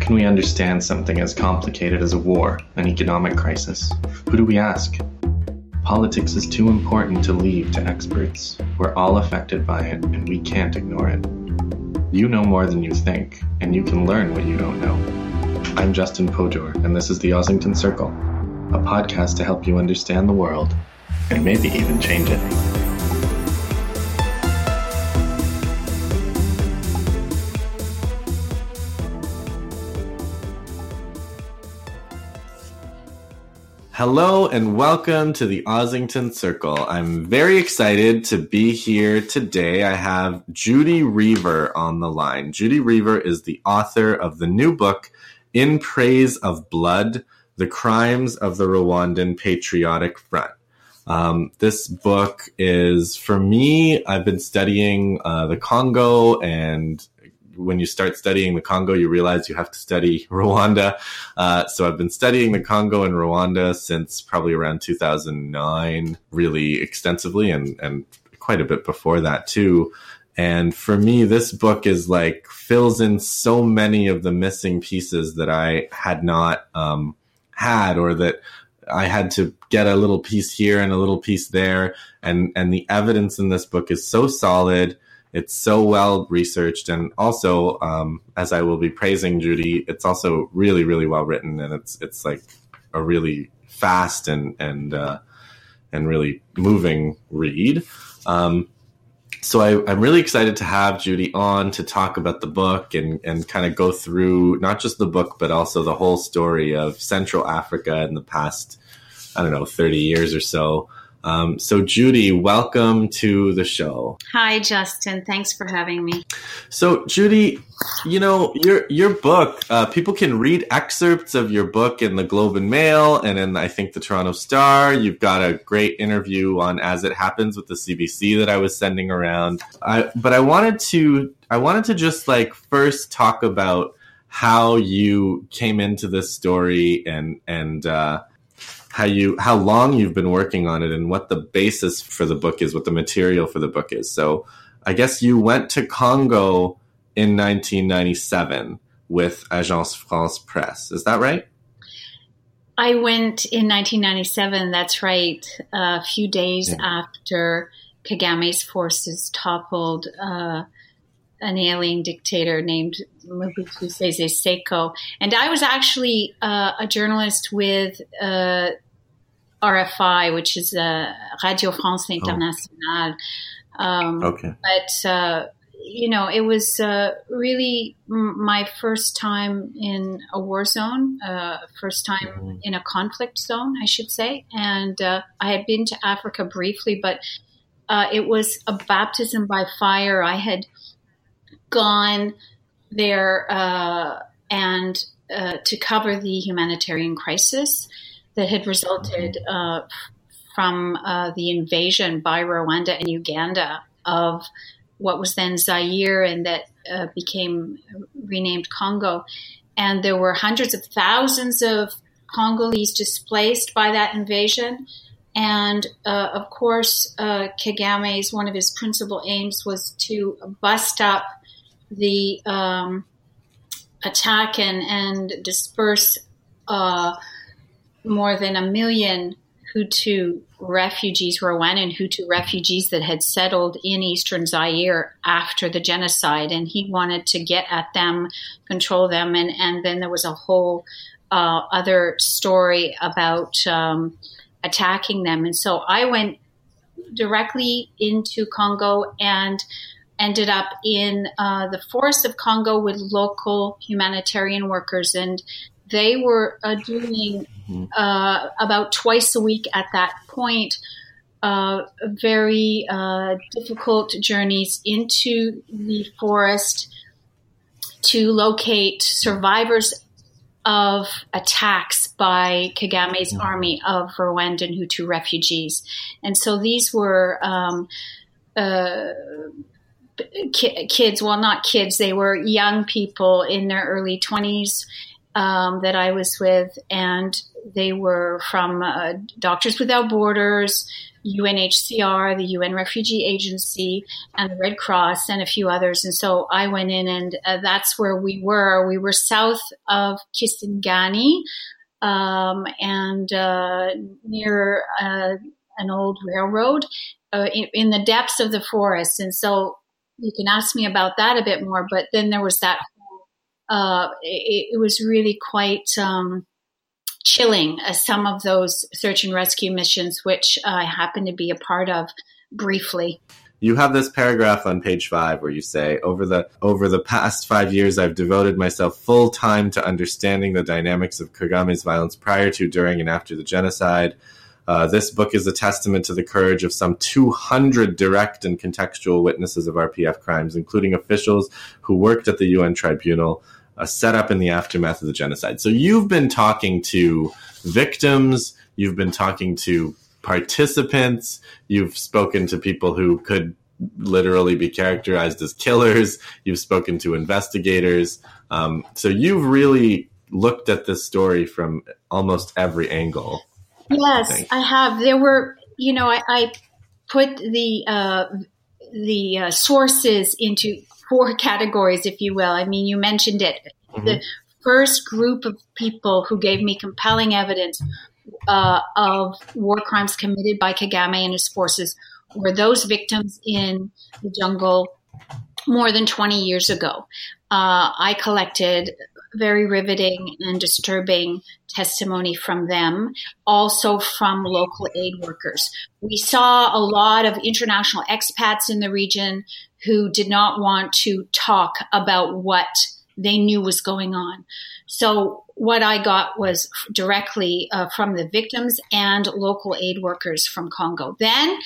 can we understand something as complicated as a war, an economic crisis? Who do we ask? Politics is too important to leave to experts. We're all affected by it, and we can't ignore it. You know more than you think, and you can learn what you don't know. I'm Justin Podur, and this is the Ossington Circle, a podcast to help you understand the world and maybe even change it. Hello and welcome to the Ossington Circle. I'm very excited to be here today. I have Judi Rever on the line. Judi Rever is the author of the new book, In Praise of Blood The Crimes of the Rwandan Patriotic Front. Um, this book is, for me, I've been studying uh, the Congo and when you start studying the Congo, you realize you have to study Rwanda. Uh, so I've been studying the Congo and Rwanda since probably around 2009, really extensively, and and quite a bit before that too. And for me, this book is like fills in so many of the missing pieces that I had not um, had, or that I had to get a little piece here and a little piece there. And and the evidence in this book is so solid it's so well researched, and also, um, as I will be praising Judi, it's also really, really well written, and it's it's like a really fast and and uh, and really moving read. Um, so I, am really excited to have Judi on to talk about the book and and kind of go through not just the book but also the whole story of Central Africa in the past I don't know 30 years or so. Um, so, Judi, welcome to the show. Hi, Justin. Thanks for having me. So, Judi, you know your your book. Uh, people can read excerpts of your book in the Globe and Mail, and in I think the Toronto Star. You've got a great interview on As It Happens with the CBC that I was sending around. I, but I wanted to I wanted to just like first talk about how you came into this story and and uh, how you how long you've been working on it and what the basis for the book is, what the material for the book is. So I guess you went to Congo in 1997 with Agence France Presse. Is that right? I went in 1997. That's right. A few days yeah. after Kagame's forces toppled uh, an alien dictator named Mobutu Sese Seko. And I was actually uh, a journalist with uh, RFI, which is uh, Radio France oh. Internationale. Oh. Um, okay. But, uh, you know, it was uh, really my first time in a war zone, uh, first time mm-hmm. in a conflict zone, I should say. And uh, I had been to Africa briefly, but uh, it was a baptism by fire. I had gone there and to cover the humanitarian crisis that had resulted uh, from uh, the invasion by Rwanda and Uganda of what was then Zaire and that uh, became renamed Congo. And there were hundreds of thousands of Congolese displaced by that invasion. And uh, of course, uh, Kagame's one of his principal aims was to bust up the um, attack and, and disperse uh, more than a million Hutu refugees, Rwandan Hutu refugees that had settled in eastern Zaire after the genocide. And he wanted to get at them, control them. And, and then there was a whole uh, other story about um, attacking them. And so I went directly into Congo and ended up in uh, the forest of Congo with local humanitarian workers. And they were uh, doing mm-hmm. uh, about twice a week at that point uh, very uh, difficult journeys into the forest to locate survivors of attacks by Kagame's mm-hmm. army of Rwandan Hutu refugees. And so these were um, uh, kids, well, not kids, they were young people in their early 20s um, that I was with, and they were from uh, Doctors Without Borders, UNHCR, the UN Refugee Agency, and the Red Cross, and a few others. And so I went in, and uh, that's where we were. We were south of Kisangani um, and uh, near uh, an old railroad uh, in, in, the depths of the forest. And so you can ask me about that a bit more. But then there was that. Uh, it, it, was really quite. Um, chilling as some of those search and rescue missions, which I happen to be a part of briefly. You have this paragraph on page five where you say, "Over the over the past five years, I've devoted myself full time to understanding the dynamics of Kagame's violence prior to, during, and after the genocide." Uh, this book is a testament to the courage of some 200 direct and contextual witnesses of RPF crimes, including officials who worked at the UN tribunal, uh, setup in the aftermath of the genocide. So you've been talking to victims, you've been talking to participants, you've spoken to people who could literally be characterized as killers, you've spoken to investigators. Um, so you've really looked at this story from almost every angle. Yes, I, I have. There were, you know, I, I put the uh, the uh, sources into four categories, if you will. I mean, you mentioned it. Mm-hmm. The first group of people who gave me compelling evidence uh, of war crimes committed by Kagame and his forces were those victims in the jungle more than 20 years ago. Uh, I collected very riveting and disturbing testimony from them, also from local aid workers. We saw a lot of international expats in the region who did not want to talk about what they knew was going on. So what I got was directly uh, from the victims and local aid workers from Congo. Then,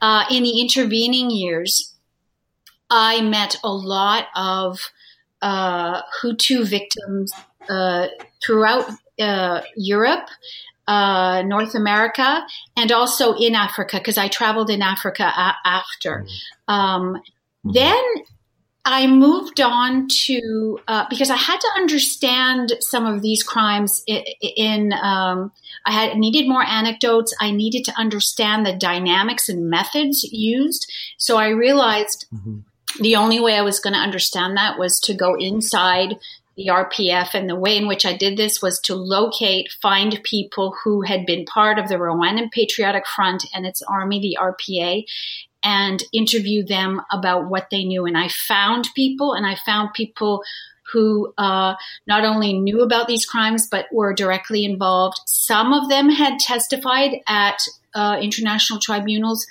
uh, in the intervening years, I met a lot of uh, Hutu victims uh, throughout uh, Europe, uh, North America, and also in Africa because I traveled in Africa a- after. Mm-hmm. Um, mm-hmm. Then I moved on to uh, because I had to understand some of these crimes in. in um, I had needed more anecdotes. I needed to understand the dynamics and methods used. So I realized mm-hmm. the only way I was going to understand that was to go inside the RPF. And the way in which I did this was to locate, find people who had been part of the Rwandan Patriotic Front and its army, the RPA, and interview them about what they knew. And I found people, and I found people who uh, not only knew about these crimes but were directly involved. Some of them had testified at uh, international tribunals.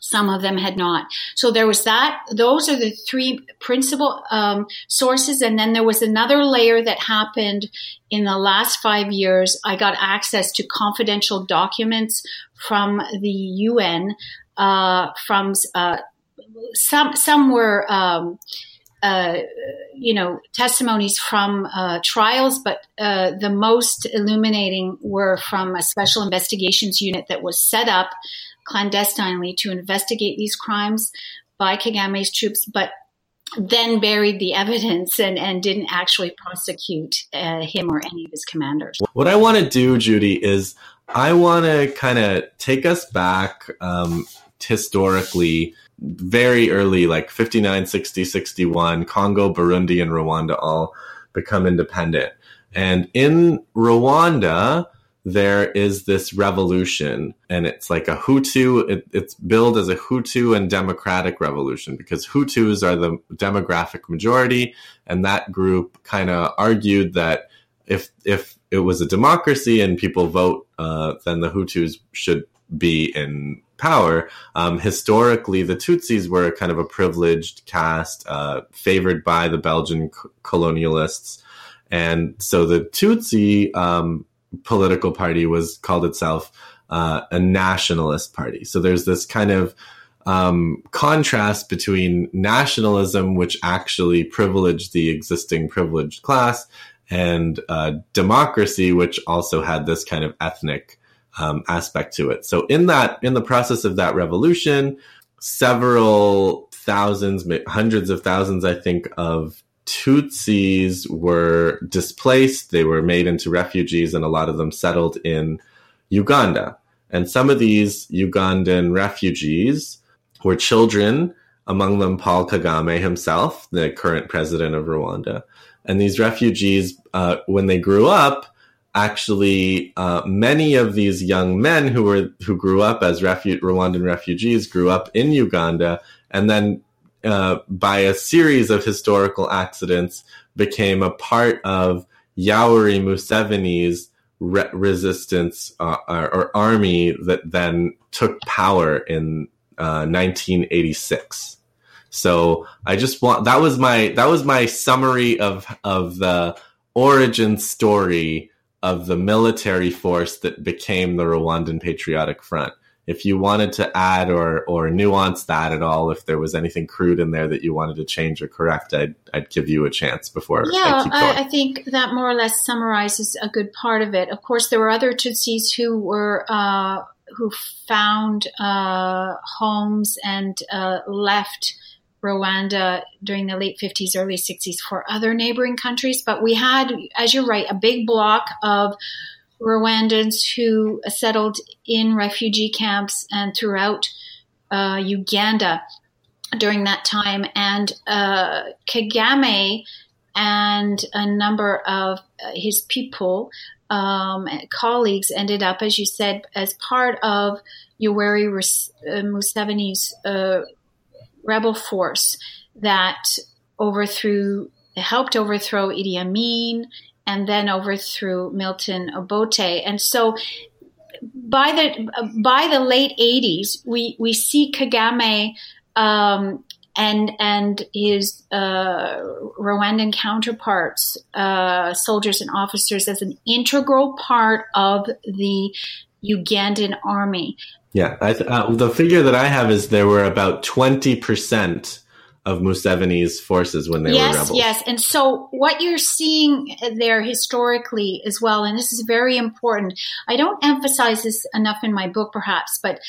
Some of them had not. So there was that. Those are the three principal um, sources. And then there was another layer that happened in the last five years. I got access to confidential documents from the UN from uh, some some were um, uh, you know testimonies from uh, trials, but uh, the most illuminating were from a special investigations unit that was set up clandestinely to investigate these crimes by Kagame's troops, but then buried the evidence and, and didn't actually prosecute uh, him or any of his commanders. What I want to do, Judi, is I want to kind of take us back um, historically very early, like 59, 60, 61, Congo, Burundi, and Rwanda all become independent. And in Rwanda, there is this revolution, and it's like a Hutu, it, it's billed as a Hutu and democratic revolution because Hutus are the demographic majority, and that group kind of argued that if if it was a democracy and people vote, uh, then the Hutus should be in power. Um, historically, the Tutsis were kind of a privileged caste, uh, favored by the Belgian c- colonialists. And so the Tutsi um, political party was called itself uh, a nationalist party. So there's this kind of um, contrast between nationalism, which actually privileged the existing privileged class, and uh, democracy, which also had this kind of ethnic um, aspect to it. So in that, in the process of that revolution, several thousands, hundreds of thousands, I think, of Tutsis were displaced. They were made into refugees, and a lot of them settled in Uganda. And some of these Ugandan refugees were children, among them Paul Kagame himself, the current president of Rwanda. And these refugees, uh, when they grew up, actually uh, many of these young men who were who grew up as refu- Rwandan refugees grew up in Uganda, and then uh, by a series of historical accidents became a part of Yoweri Museveni's re- resistance uh, or, or, army that then took power in 1986. So I just want that was my that was my summary of of the origin story of the military force that became the Rwandan Patriotic Front. If you wanted to add or or nuance that at all, if there was anything crude in there that you wanted to change or correct, I'd I'd give you a chance before. Yeah, I, I, I think that more or less summarizes a good part of it. Of course, there were other Tutsis who were. Uh, who found uh, homes and uh, left Rwanda during the late 50s, early 60s for other neighboring countries. But we had, as you're right, a big block of Rwandans who settled in refugee camps and throughout uh, Uganda during that time. And uh, Kagame and a number of uh, his people, um, colleagues, ended up, as you said, as part of Yoweri uh, Museveni's uh, rebel force that overthrew, helped overthrow Idi Amin and then overthrew Milton Obote. And so by the by the late 80s, we, we see Kagame um, and and his uh, Rwandan counterparts, uh, soldiers and officers, as an integral part of the Ugandan army. Yeah, th- uh, the figure that I have is there were about twenty percent of Museveni's forces when they yes, were rebels. Yes, yes. and so what you're seeing there historically as well, and this is very important. I don't emphasize this enough in my book, perhaps, but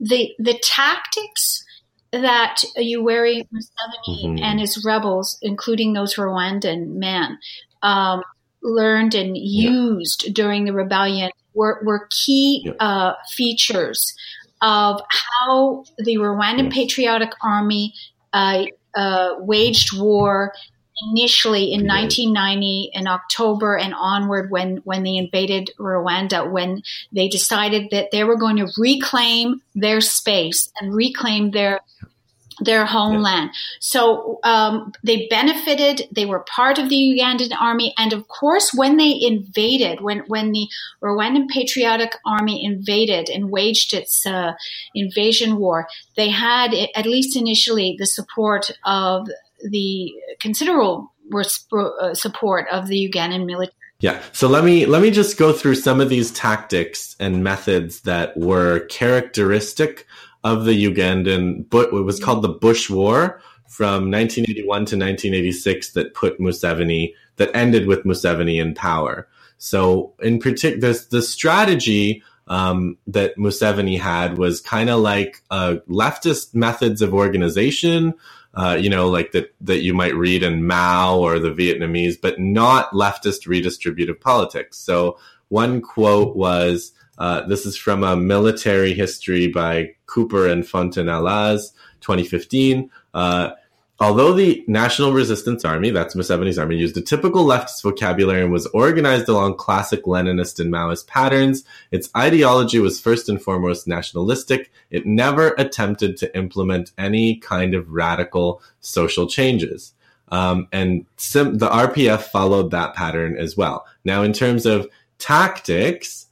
the the tactics that Yoweri Museveni mm-hmm. and his rebels, including those Rwandan men, um, learned and used yeah. during the rebellion were, were key yeah. uh, features of how the Rwandan Patriotic Army uh, uh, waged war initially in 1990 in October and onward when when they invaded Rwanda when they decided that they were going to reclaim their space and reclaim their their homeland. Yeah. So um, they benefited. They were part of the Ugandan army, and of course, when they invaded, when when the Rwandan Patriotic Army invaded and waged its uh, invasion war, they had at least initially the support of the considerable uh, support of the Ugandan military. Yeah. So let me let me just go through some of these tactics and methods that were characteristic of the Ugandan, but it was called the Bush War from 1981 to 1986 that put Museveni, that ended with Museveni in power. So in particular, the strategy um, that Museveni had was kind of like uh, leftist methods of organization, uh, you know, like that that you might read in Mao or the Vietnamese, but not leftist redistributive politics. So one quote was, uh, this is from a military history by Cooper and Fontanellaz, 2015. Uh, although the National Resistance Army, that's Museveni's army, used a typical leftist vocabulary and was organized along classic Leninist and Maoist patterns, its ideology was first and foremost nationalistic. It never attempted to implement any kind of radical social changes. Um, and sim- the RPF followed that pattern as well. Now, in terms of tactics,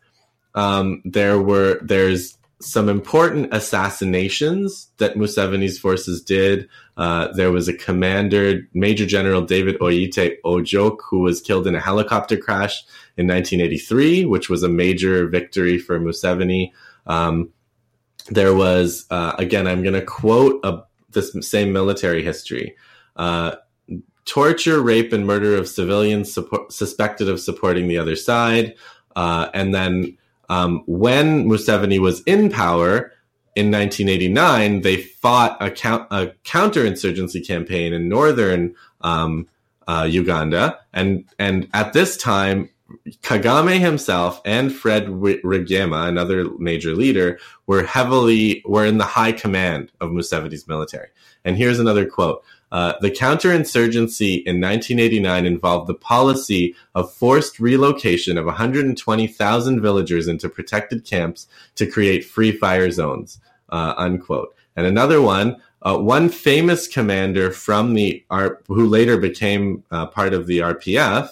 um, there were there's some important assassinations that Museveni's forces did. Uh, there was a commander, Major General David Oyite Ojok, who was killed in a helicopter crash in 1983, which was a major victory for Museveni. Um, there was, uh, again, I'm going to quote a, this same military history. Uh, torture, rape, and murder of civilians support, suspected of supporting the other side. Uh, and then um, when Museveni was in power in 1989, they fought a, count, a counterinsurgency campaign in northern um, uh, Uganda, and and at this time, Kagame himself and Fred Rwigema, another major leader, were heavily were in the high command of Museveni's military. And here's another quote. Uh, the counterinsurgency in 1989 involved the policy of forced relocation of 120,000 villagers into protected camps to create free fire zones. Uh, unquote. And another one, uh, one famous commander from the R- who later became uh, part of the RPF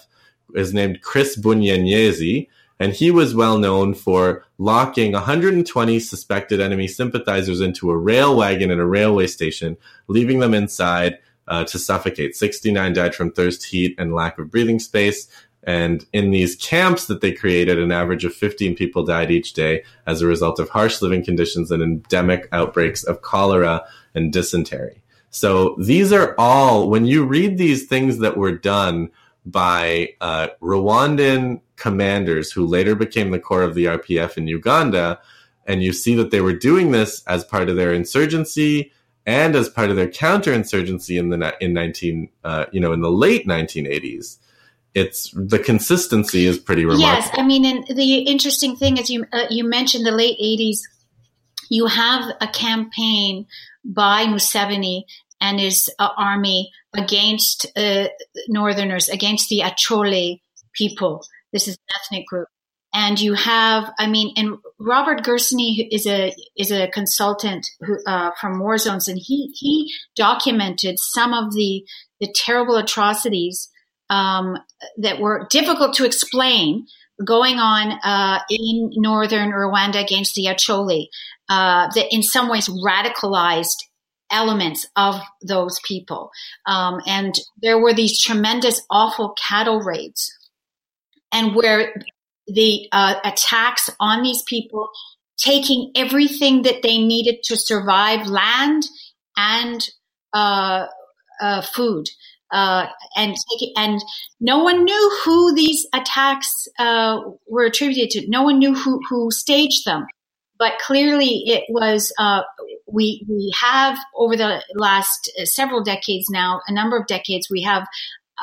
is named Chris Bunyenyezi, and he was well known for locking 120 suspected enemy sympathizers into a rail wagon at a railway station, leaving them inside uh, to suffocate. 69 died from thirst, heat, and lack of breathing space. And in these camps that they created, an average of 15 people died each day as a result of harsh living conditions and endemic outbreaks of cholera and dysentery. So these are all, when you read these things that were done by uh, Rwandan commanders who later became the core of the RPF in Uganda, and you see that they were doing this as part of their insurgency and as part of their counterinsurgency in the in 19 uh, you know in the late 1980s it's the consistency is pretty remarkable. Yes, I mean, and the interesting thing is you uh, you mentioned the late '80s. You have a campaign by Museveni and his uh, army against uh, Northerners, against the Acholi people. This is an ethnic group, and you have, I mean, and Robert Gersony is a is a consultant who, uh, from war zones, and he he documented some of the the terrible atrocities um, that were difficult to explain going on uh, in northern Rwanda against the Acholi uh, that in some ways radicalized elements of those people. Um, and there were these tremendous, awful cattle raids, and where the uh, attacks on these people, taking everything that they needed to survive land and uh, uh, food uh, and and no one knew who these attacks uh, were attributed to. No one knew who who staged them, but clearly it was. Uh, we we have over the last several decades now, a number of decades, we have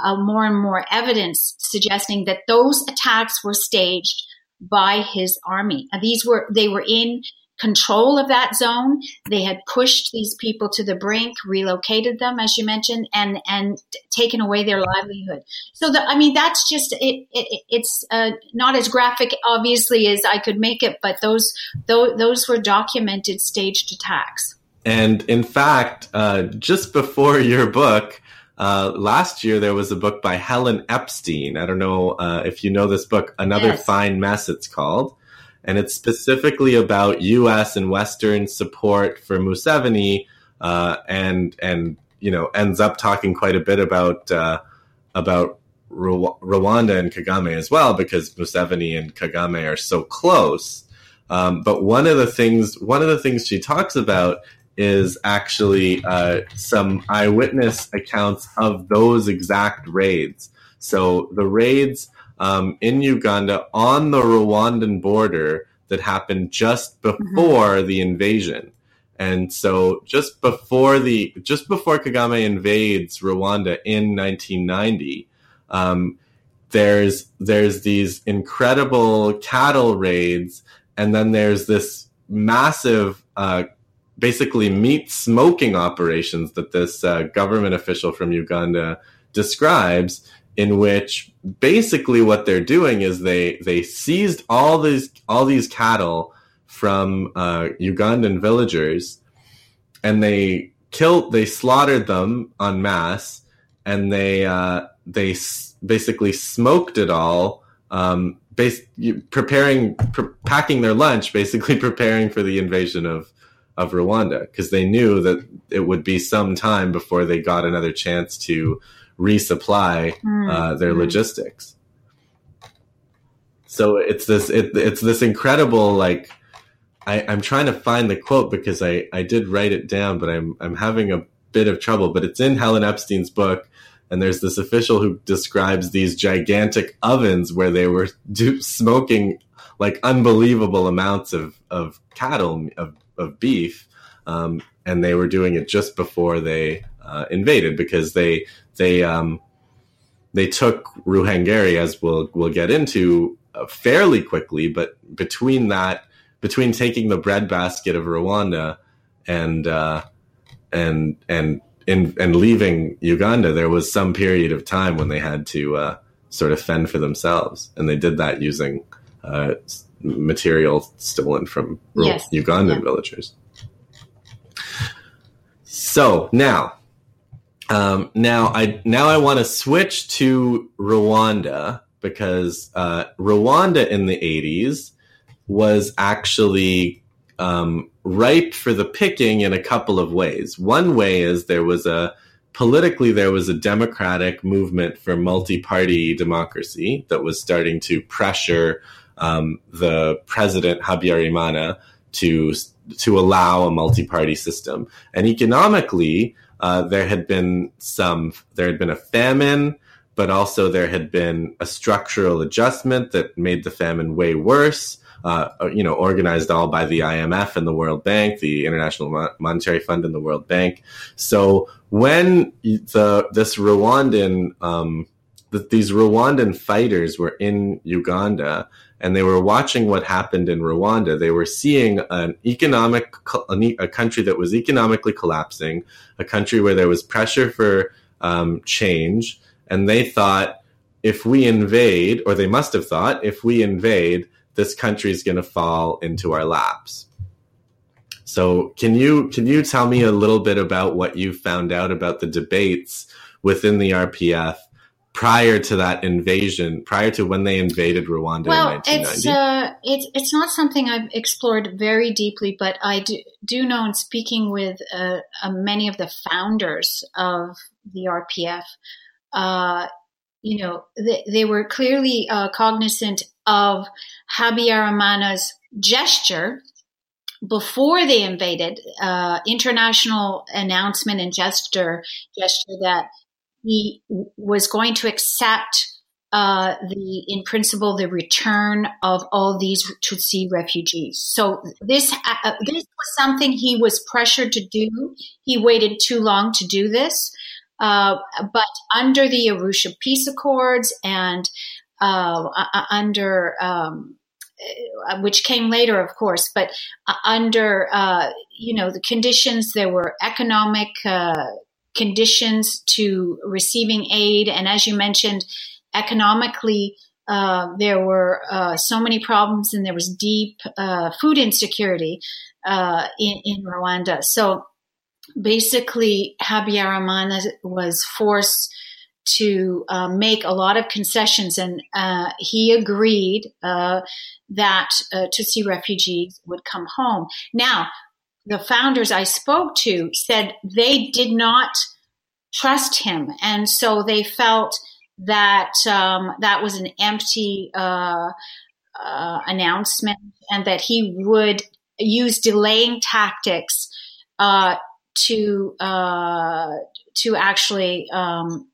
uh, more and more evidence suggesting that those attacks were staged by his army. these were they were in control of that zone. They had pushed these people to the brink, relocated them, as you mentioned, and and taken away their livelihood. So, the, I mean, that's just it. it it's uh, not as graphic, obviously, as I could make it, but those those, those were documented staged attacks. And in fact, uh, just before your book. Uh, last year, there was a book by Helen Epstein. I don't know uh, if you know this book, Another yes. Fine Mess, it's called and it's specifically about U.S. and Western support for Museveni, uh, and and you know ends up talking quite a bit about uh, about Rwanda and Kagame as well because Museveni and Kagame are so close. Um, but one of the things one of the things she talks about is actually uh, some eyewitness accounts of those exact raids. So the raids um, in Uganda on the Rwandan border that happened just mm-hmm. before mm-hmm. the invasion. And so just before the just before Kagame invades Rwanda in 1990, um, there's there's these incredible cattle raids, and then there's this massive, uh, basically meat smoking operations that this uh, government official from Uganda describes in which basically what they're doing is they they seized all these all these cattle from uh, Ugandan villagers, and they killed they slaughtered them en masse, and they uh, they s- basically smoked it all, um, bas- preparing pre- packing their lunch, basically preparing for the invasion of of Rwanda because they knew that it would be some time before they got another chance to resupply uh, their mm. logistics. So it's this it, it's this incredible like I, I'm trying to find the quote because I, I did write it down, but I'm I'm having a bit of trouble. But it's in Helen Epstein's book, and there's this official who describes these gigantic ovens where they were do, smoking like unbelievable amounts of of cattle of of beef, um, and they were doing it just before they uh, invaded because they they um, they took Ruhengeri, as we'll we'll get into, uh, fairly quickly. But between that, between taking the breadbasket of Rwanda and uh, and and in, and leaving Uganda, there was some period of time when they had to uh, sort of fend for themselves, and they did that using uh, material stolen from yes. Ugandan yeah. villagers. So now, um, now I now I want to switch to Rwanda because uh, Rwanda in the '80s was actually um, ripe for the picking in a couple of ways. One way is there was a politically there was a democratic movement for multi-party democracy that was starting to pressure um, the president Habyarimana to to allow a multi-party system. And economically, uh, there had been some there had been a famine, but also there had been a structural adjustment that made the famine way worse. Uh, you know, organized all by the IMF and the World Bank, the International Monetary Fund and the World Bank. So when the this Rwandan um, the, these Rwandan fighters were in Uganda and they were watching what happened in Rwanda. They were seeing an economic, a country that was economically collapsing, a country where there was pressure for um, change. And they thought, if we invade, or they must have thought, if we invade, this country is going to fall into our laps. So, can you can you tell me a little bit about what you found out about the debates within the RPF prior to that invasion, prior to when they invaded Rwanda well, in 1990? It's, uh, it's, it's not something I've explored very deeply, but I do, do know in speaking with uh, uh, many of the founders of the RPF, uh, you know, they, they were clearly uh, cognizant of Habyarimana's gesture before they invaded, uh, international announcement and gesture gesture that he was going to accept uh, the, in principle, the return of all these Tutsi refugees. So this uh, uh, this was something he was pressured to do. He waited too long to do this, uh, but under the Arusha Peace Accords and uh, uh, under um, which came later, of course, but under you know the conditions, there were economic conditions to receiving aid. And as you mentioned, economically, uh, there were uh, so many problems and there was deep uh, food insecurity uh, in, in, Rwanda. So basically, Habyarimana was forced to uh, make a lot of concessions, and uh, he agreed that Tutsi refugees would come home. Now, the founders I spoke to said they did not trust him, and so they felt that um, that was an empty uh, uh, announcement, and that he would use delaying tactics uh, to uh, to actually um,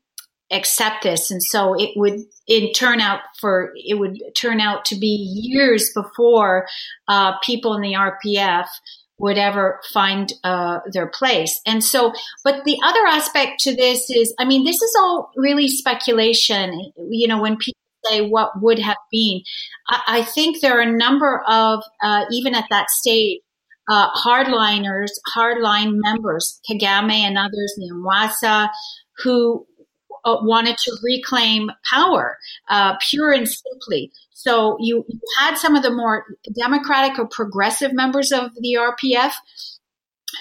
accept this, and so it would it turn out for it would turn out to be years before uh, people in the RPF would ever find uh, their place. And so, but the other aspect to this is, I mean, this is all really speculation. You know, when people say what would have been, I, I think there are a number of, uh, even at that stage, uh, hardliners, hardline members, Kagame and others, Nyamwasa, who uh, wanted to reclaim power, uh, pure and simply. So you, you had some of the more democratic or progressive members of the RPF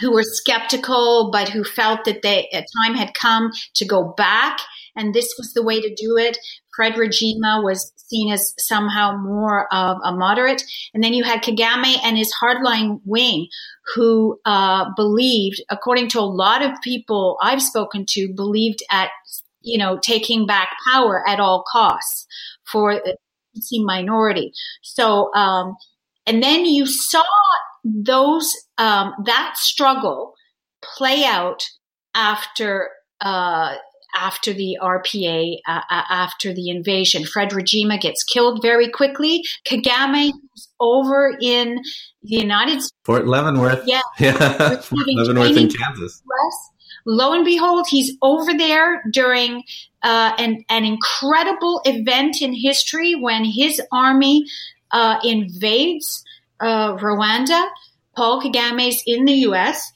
who were skeptical, but who felt that they, a time had come to go back, and this was the way to do it. Fred Rwigema was seen as somehow more of a moderate, and then you had Kagame and his hardline wing, who uh, believed, according to a lot of people I've spoken to, believed at you know taking back power at all costs for see minority. So, um, and then you saw those um, that struggle play out after uh, after the RPA, uh, uh, after the invasion. Fred Rwigema gets killed very quickly. Kagame is over in the United States. Fort Leavenworth. Yeah. yeah. Fort Leavenworth in Kansas. Lo and behold, he's over there during uh, an, an incredible event in history when his army uh, invades uh, Rwanda. Paul Kagame's in the U.S.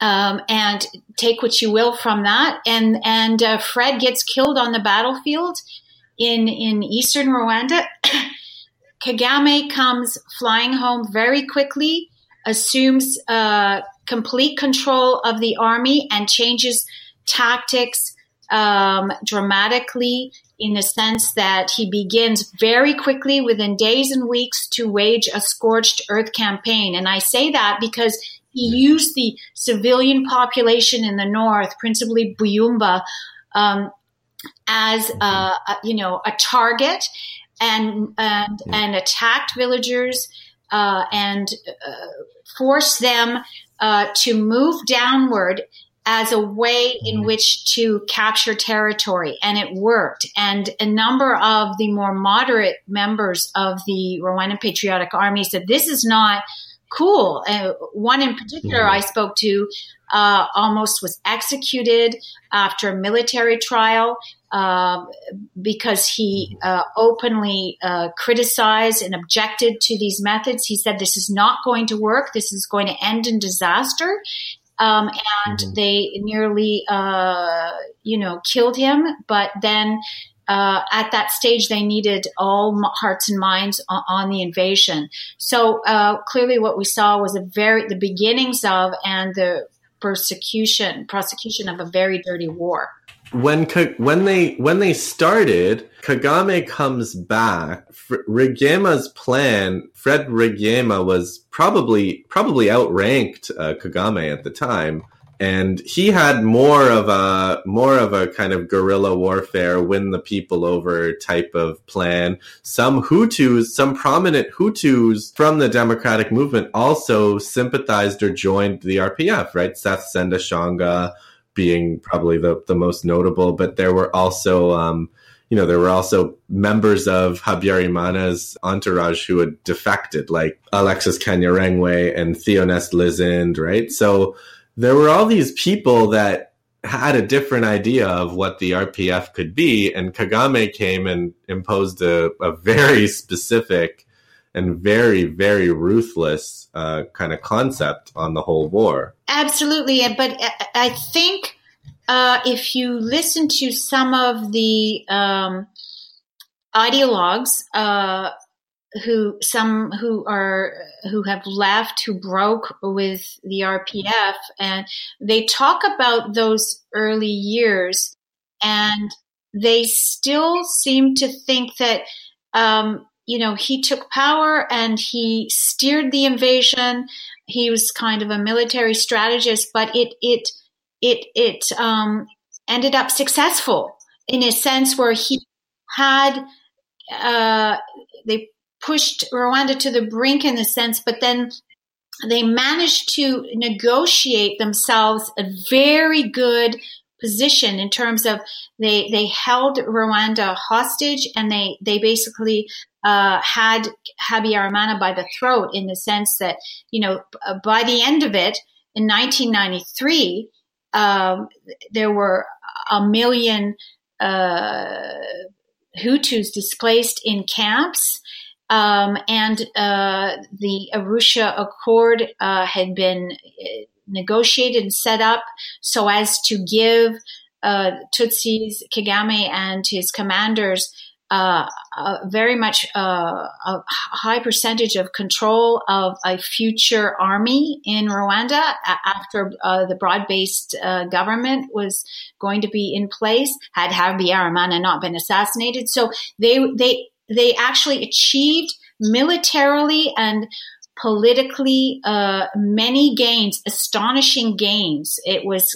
Um, and take what you will from that. And and uh, Fred gets killed on the battlefield in in eastern Rwanda. Kagame comes flying home very quickly, assumes uh, complete control of the army, and changes tactics um, dramatically in the sense that he begins very quickly, within days and weeks, to wage a scorched earth campaign. And I say that because he used the civilian population in the north, principally Byumba, um, as a, you know a target and and, and attacked villagers uh, and uh, forced them uh, to move downward as a way in mm-hmm. which to capture territory. And it worked. And a number of the more moderate members of the Rwandan Patriotic Army said, this is not cool. Uh, one in particular I spoke to uh, almost was executed after a military trial uh, because he uh, openly uh, criticized and objected to these methods. He said, This is not going to work. This is going to end in disaster. Um, and mm-hmm. they nearly, uh, you know, killed him. But then uh, at that stage, they needed all hearts and minds on, on the invasion. So uh, clearly, what we saw was a very the beginnings of and the persecution prosecution of a very dirty war when when they when they started, Kagame comes back. F- Rwigema's plan, Fred Rwigema was probably probably outranked uh, Kagame at the time, and he had more of a more of a kind of guerrilla warfare, win the people over type of plan. Some Hutus, some prominent Hutus from the democratic movement, also sympathized or joined the RPF. Right, Seth Sendashonga being probably the, the most notable, but there were also, um, you know, there were also members of Habyarimana's entourage who had defected, like Alexis Kanyarengwe and Theoneste Lizinde, right? So there were all these people that had a different idea of what the RPF could be, and Kagame came and imposed a, a very specific and very, very ruthless uh, kind of concept on the whole war. Absolutely. But I think uh, if you listen to some of the um, ideologues, uh, who some who are who have left who broke with the RPF and they talk about those early years and they still seem to think that um, you know, he took power and he steered the invasion. He was kind of a military strategist, but it it it it um, ended up successful in a sense where he had uh, they pushed Rwanda to the brink in a sense, but then they managed to negotiate themselves a very good position in terms of they they held Rwanda hostage and they they basically uh, had Habyarimana by the throat in the sense that, you know, by the end of it, in 1993, um, there were a million uh, Hutus displaced in camps. Um, and uh, the Arusha Accord uh, had been uh, negotiated and set up so as to give uh, Tutsis, Kagame, and his commanders uh, very much uh, a high percentage of control of a future army in Rwanda after uh, the broad-based uh, government was going to be in place. Had Habyarimana not been assassinated, so they they they actually achieved militarily and politically uh, many gains, astonishing gains. It was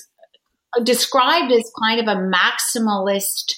described as kind of a maximalist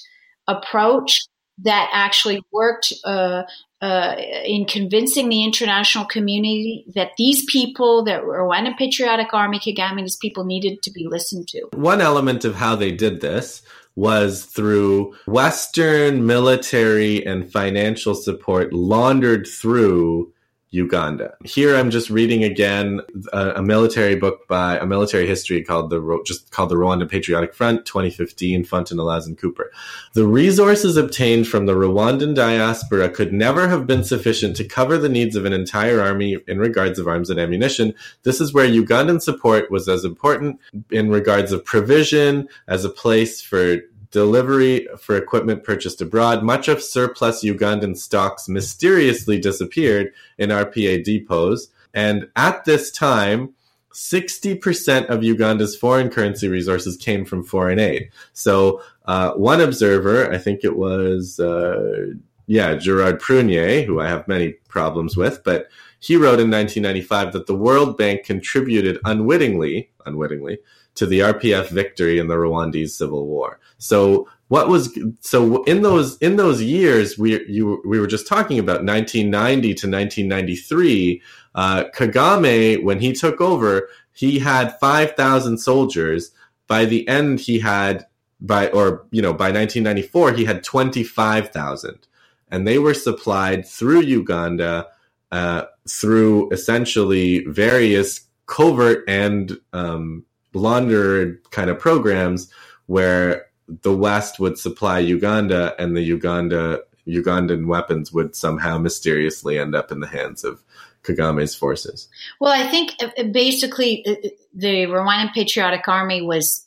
approach that actually worked uh, uh, in convincing the international community that these people, that Rwandan Patriotic Army, Kagame, these people needed to be listened to. One element of how they did this was through Western military and financial support laundered through Uganda. Here I'm just reading again a, a, military book by a military history called the just called the Rwandan Patriotic Front 2015 Fontanellaz Cooper. The resources obtained from the Rwandan diaspora could never have been sufficient to cover the needs of an entire army in regards of arms and ammunition. This is where Ugandan support was as important in regards of provision as a place for delivery for equipment purchased abroad, much of surplus Ugandan stocks mysteriously disappeared in RPA depots. And at this time, 60% of Uganda's foreign currency resources came from foreign aid. So, uh, one observer, I think it was, uh, yeah, Gerard Prunier, who I have many problems with, but he wrote in 1995 that the World Bank contributed unwittingly, unwittingly, to the RPF victory in the Rwandese civil war. So what was so in those in those years we you we were just talking about 1990 to 1993 uh, Kagame when he took over he had 5000 soldiers by the end he had by or you know by 1994 he had 25000 and they were supplied through Uganda uh, through essentially various covert and um, laundered kind of programs where the West would supply Uganda and the Uganda Ugandan weapons would somehow mysteriously end up in the hands of Kagame's forces. Well, I think uh, basically uh, the Rwandan Patriotic Army was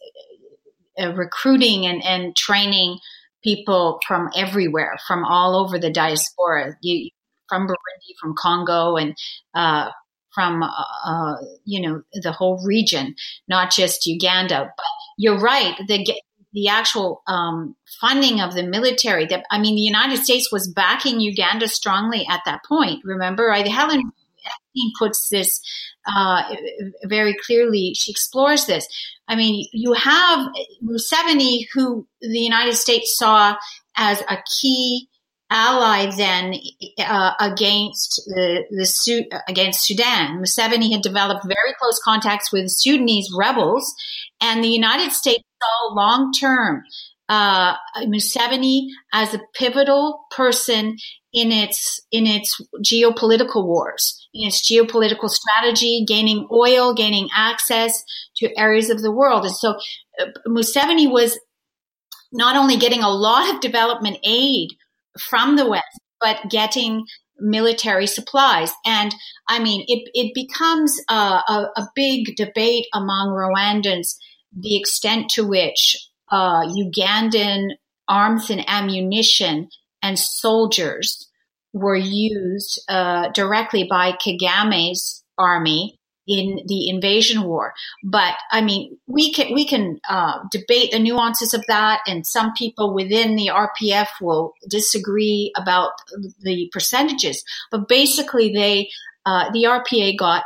uh, recruiting and, and training people from everywhere, from all over the diaspora, from Burundi, from Congo, and uh, from uh, uh, you know the whole region, not just Uganda. But you're right. The the actual um, funding of the military. That I mean, the United States was backing Uganda strongly at that point. Remember, I, Helen puts this uh, very clearly. She explores this. I mean, you have Museveni, who the United States saw as a key ally then uh, against the, the against Sudan. Museveni had developed very close contacts with Sudanese rebels, and the United States saw long term uh, Museveni as a pivotal person in its in its geopolitical wars, in its geopolitical strategy, gaining oil, gaining access to areas of the world, and so uh, Museveni was not only getting a lot of development aid from the West, but getting military supplies. And I mean, it, it becomes a, a, a big debate among Rwandans the extent to which uh, Ugandan arms and ammunition and soldiers were used uh, directly by Kagame's army in the invasion war. But I mean, we can we can uh, debate the nuances of that, and some people within the RPF will disagree about the percentages. But basically, they uh, the RPA got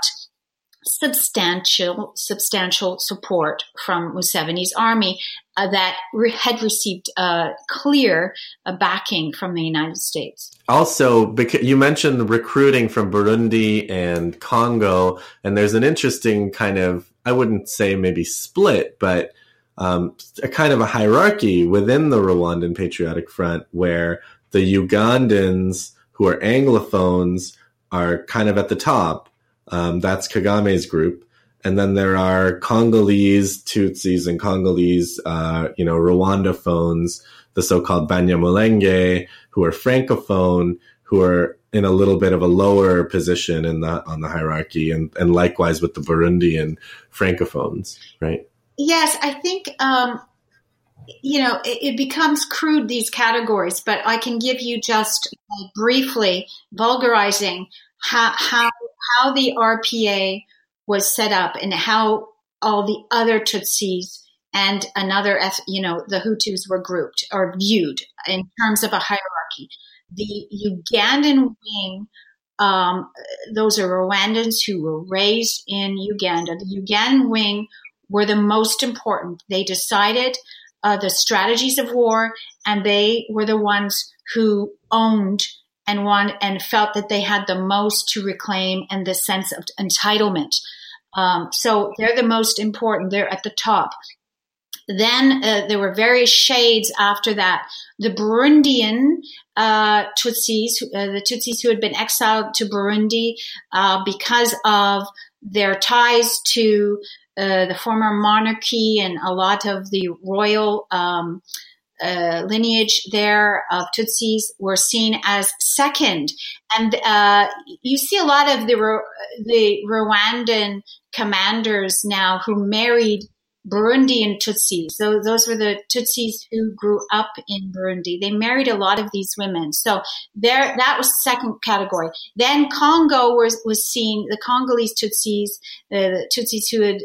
substantial substantial support from Museveni's army uh, that re- had received uh, clear uh, backing from the United States. Also, because you mentioned recruiting from Burundi and Congo, and there's an interesting kind of I wouldn't say maybe split, but um, a kind of a hierarchy within the Rwandan Patriotic Front where the Ugandans who are Anglophones are kind of at the top um, that's Kagame's group. And then there are Congolese Tutsis and Congolese, uh, you know, Rwandophones, the so-called Banyamulenge, who are Francophone, who are in a little bit of a lower position in the on the hierarchy, and, and likewise with the Burundian Francophones, right? Yes, I think um, you know it, it, becomes crude these categories, but I can give you just uh, briefly vulgarizing how how how the RPA was set up and how all the other Tutsis and another, you know, the Hutus were grouped or viewed in terms of a hierarchy. The Ugandan wing, um, those are Rwandans who were raised in Uganda. The Ugandan wing were the most important. They decided uh, the strategies of war, and they were the ones who owned and one and felt that they had the most to reclaim and the sense of entitlement. Um, so they're the most important. They're at the top. then uh, there were various shades after that. The Burundian uh, Tutsis, uh, the Tutsis who had been exiled to Burundi uh, because of their ties to uh, the former monarchy and a lot of the royal um, uh, lineage there of Tutsis were seen as second. And uh, you see a lot of the, the Rwandan commanders now who married Burundian Tutsis. So those were the Tutsis who grew up in Burundi. They married a lot of these women. So there, that was second category. Then Congo was, was seen, the Congolese Tutsis, the Tutsis who had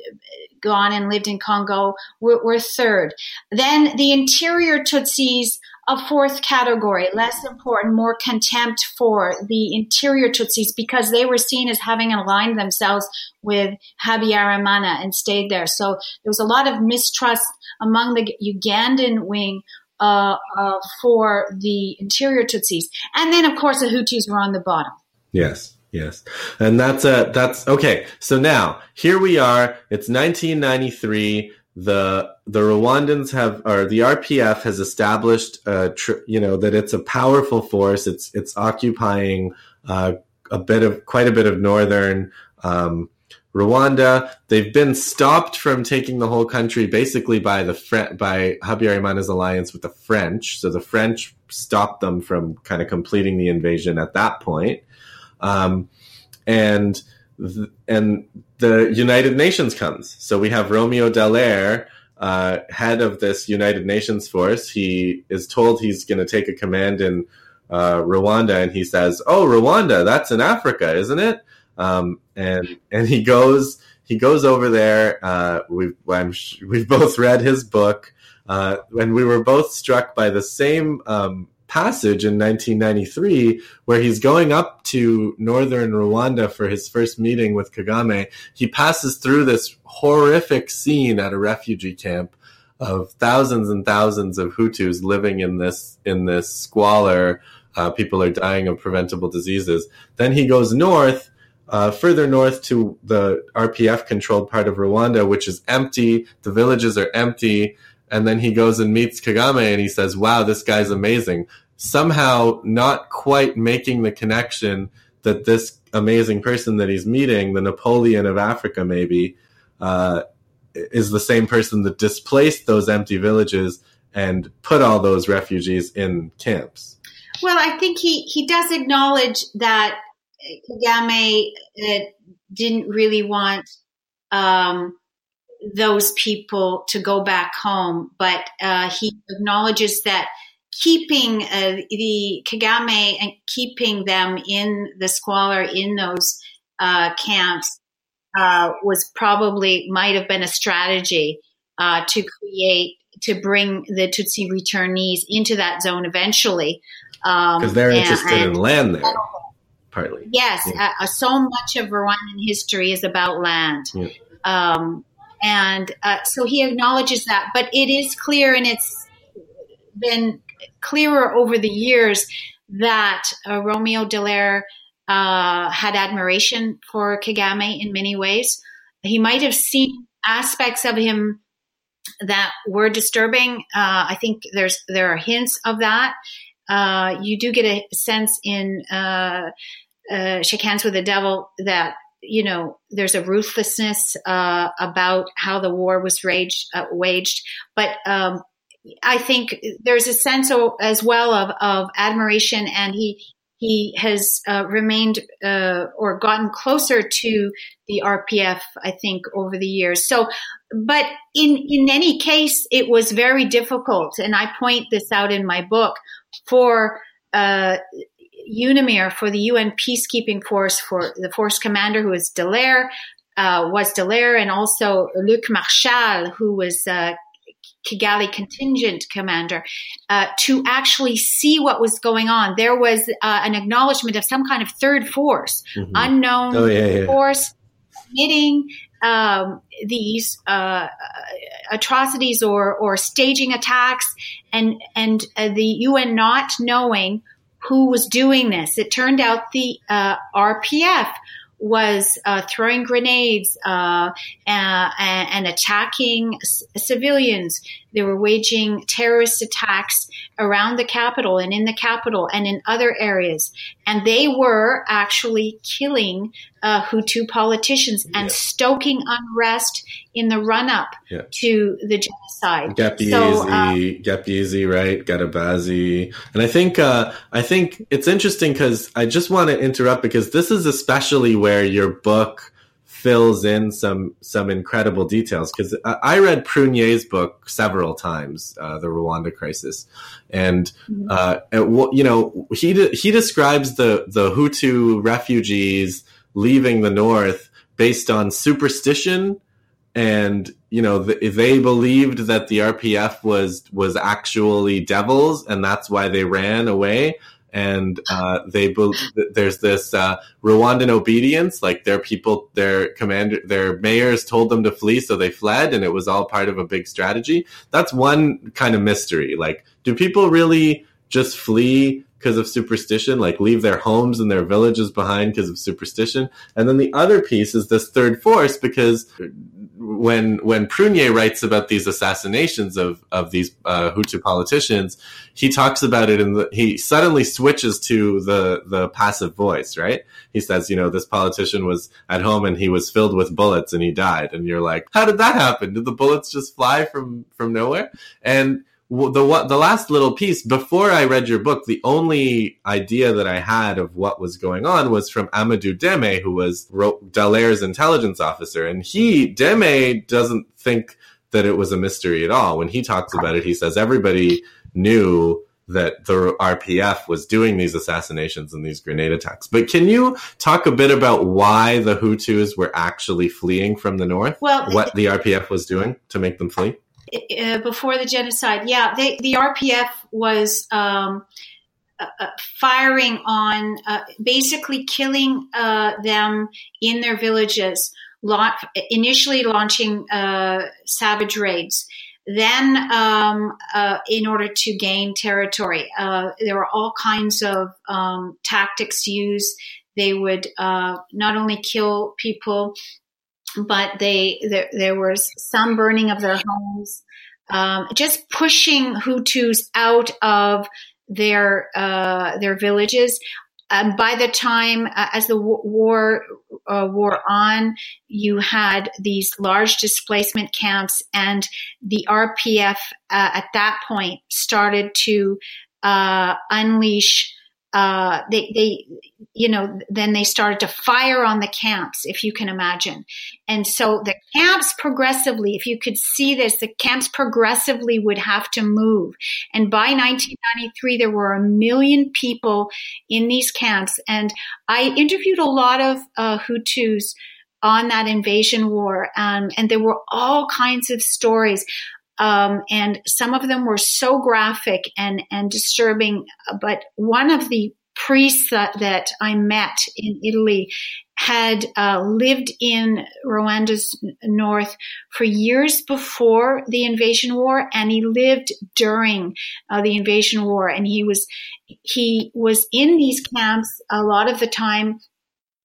gone and lived in Congo were, were third. Then the interior Tutsis a fourth category, less important, more contempt for the interior Tutsis because they were seen as having aligned themselves with Habyarimana and stayed there. So there was a lot of mistrust among the Ugandan wing uh, uh, for the interior Tutsis. And then, of course, the Hutus were on the bottom. Yes. Yes. And that's uh that's okay. So now here we are. It's 1993 the the Rwandans have or the RPF has established uh, tr- you know that it's a powerful force. It's it's occupying uh, a bit of quite a bit of northern um, Rwanda. They've been stopped from taking the whole country basically by the Fre- by Habyarimana's alliance with the French. So the French stopped them from kind of completing the invasion at that point. Um, and and the United Nations comes. So we have Romeo Dallaire, uh, head of this United Nations force. He is told he's going to take a command in uh, Rwanda, and he says, "Oh, Rwanda, that's in Africa, isn't it?" Um, and and he goes he goes over there. Uh, we've we've both read his book, uh, and we were both struck by the same um, passage in 1993 where he's going up to northern Rwanda for his first meeting with Kagame. He passes through this horrific scene at a refugee camp of thousands and thousands of Hutus living in this in this squalor. Uh, people are dying of preventable diseases. Then he goes north, uh, further north to the RPF controlled part of Rwanda, which is empty. The villages are empty and then he goes and meets Kagame and he says, "Wow, this guy's amazing." Somehow, not quite making the connection that this amazing person that he's meeting, the Napoleon of Africa, maybe, uh, is the same person that displaced those empty villages and put all those refugees in camps. Well, I think he he does acknowledge that Kagame uh, didn't really want. Um, those people to go back home, but uh, he acknowledges that keeping uh, the Kagame and keeping them in the squalor in those uh, camps uh, was probably might have been a strategy uh, to create to bring the Tutsi returnees into that zone eventually because um, they're interested and, in land there. Partly, yes. Yeah. Uh, so much of Rwandan history is about land. Yeah. Um, and uh, so he acknowledges that. But it is clear, and it's been clearer over the years that uh, Romeo Dallaire uh, had admiration for Kagame in many ways. He might have seen aspects of him that were disturbing. Uh, I think there's there are hints of that. Uh, you do get a sense in uh, Shake Hands with the Devil that you know, there's a ruthlessness uh, about how the war was uh, waged. But um, I think there's a sense as well of, of admiration, and he he has uh, remained uh, or gotten closer to the RPF, I think, over the years. So, but in in any case, it was very difficult, and I point this out in my book for uh, UNAMIR for the UN peacekeeping force for the force commander who was Dallaire, uh, was Dallaire, and also Luc Marchal, who was uh, Kigali contingent commander, uh, to actually see what was going on. There was uh, an acknowledgement of some kind of third force, mm-hmm. unknown oh, yeah, yeah. force, committing um, these uh, atrocities or, or staging attacks, and and uh, the UN not knowing who was doing this. It turned out the uh, RPF was uh, throwing grenades uh, and, and, attacking c- civilians. They were waging terrorist attacks around the capital and in the capital and in other areas. And they were actually killing uh, Hutu politicians and yeah. stoking unrest in the run up yeah. to the genocide. Gapyzi, so, um, Gapyzi, right? Gatabazi. And I think, uh, I think it's interesting because I just want to interrupt because this is especially where your book fills in some some incredible details because I read Prunier's book several times, uh, the Rwanda crisis, and mm-hmm. uh, you know he de- he describes the the Hutu refugees leaving the north based on superstition and you know they believed that the RPF was was actually devils and that's why they ran away and uh, they there's this uh, Rwandan obedience, like their people, their commander, their mayors told them to flee, so they fled, and it was all part of a big strategy. That's one kind of mystery. Like, do people really just flee because of superstition, like leave their homes and their villages behind because of superstition? And then the other piece is this third force because when when Prunier writes about these assassinations of of these uh, Hutu politicians, he talks about it and he suddenly switches to the the passive voice. Right? He says, you know, this politician was at home and he was filled with bullets and he died, and you're like, how did that happen? Did the bullets just fly from from nowhere? And the the last little piece before I read your book, the only idea that I had of what was going on was from Amadou Deme, who was Dallaire's intelligence officer, and he Deme doesn't think that it was a mystery at all. When he talks about it, he says everybody knew that the RPF was doing these assassinations and these grenade attacks. But can you talk a bit about why the Hutus were actually fleeing from the north? Well, what the RPF was doing to make them flee? Uh, before the genocide, yeah, they, the RPF was um, uh, uh, firing on, uh, basically killing uh, them in their villages. La- initially launching uh, savage raids. Then, um, in order to gain territory, there were all kinds of um, tactics used. They would not only kill people but they there, there was some burning of their homes, um, just pushing Hutus out of their uh, their villages. By the time, uh, as the war uh, wore on, you had these large displacement camps, and the RPF uh, at that point started to uh, unleash uh, they, they, you know, then they started to fire on the camps, if you can imagine. And so the camps progressively, if you could see this, the camps progressively would have to move. And by 1993, there were a million people in these camps. And I interviewed a lot of uh, Hutus on that invasion war, um, and there were all kinds of stories. Um, and some of them were so graphic and, and disturbing. But one of the priests that, that I met in Italy had uh, lived in Rwanda's north for years before the invasion war, and he lived during uh, the invasion war. And he was he was in these camps a lot of the time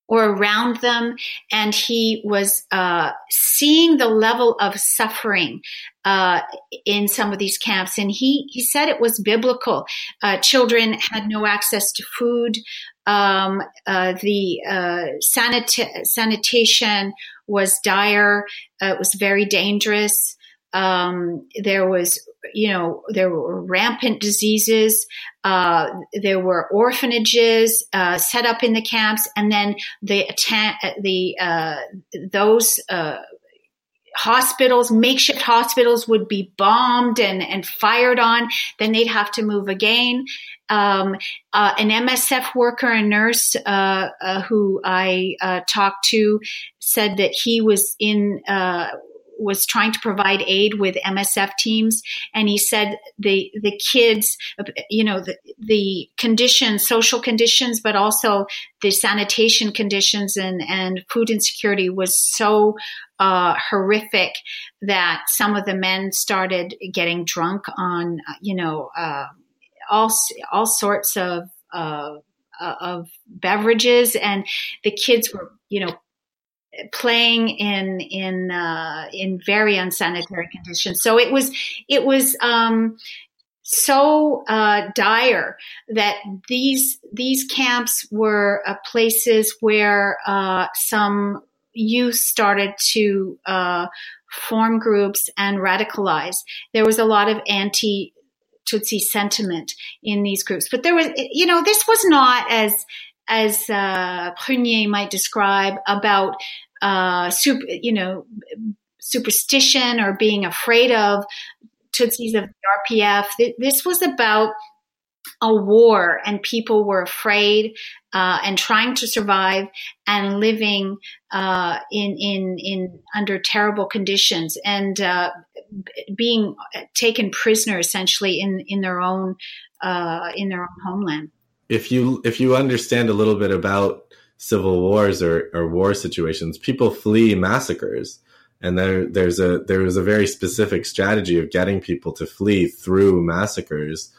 or around them, and he was uh, seeing the level of suffering uh, in some of these camps. And he he said it was biblical. Uh, children had no access to food. Um, uh, the uh, sanita- sanitation was dire. Uh, it was very dangerous. Um, there was, you know, there were rampant diseases. Uh, there were orphanages uh, set up in the camps, and then the the uh, those uh, hospitals, makeshift hospitals, would be bombed and and fired on. Then they'd have to move again. Um, uh, an MSF worker, a nurse uh, who I talked to, said that he was in was trying to provide aid with MSF teams, and he said the the kids, you know, the, the conditions, social conditions, but also the sanitation conditions and and food insecurity was so uh, horrific that some of the men started getting drunk on, you know, uh, all all sorts of uh, of beverages, and the kids were, you know, playing in in uh, in very unsanitary conditions. So it was it was um, so uh, dire that these these camps were uh, places where uh, some youth started to uh, form groups and radicalize. There was a lot of anti Tutsi sentiment in these groups, but there was you know this was not as as uh, Prunier might describe about uh, super, you know superstition or being afraid of Tutsis of the RPF. This was about a war and people were afraid uh, and trying to survive and living uh, in in in under terrible conditions and uh, being taken prisoner essentially in in their own uh, in their own homeland. If you if you understand a little bit about civil wars or, or war situations, people flee massacres. And there there's a there was a very specific strategy of getting people to flee through massacres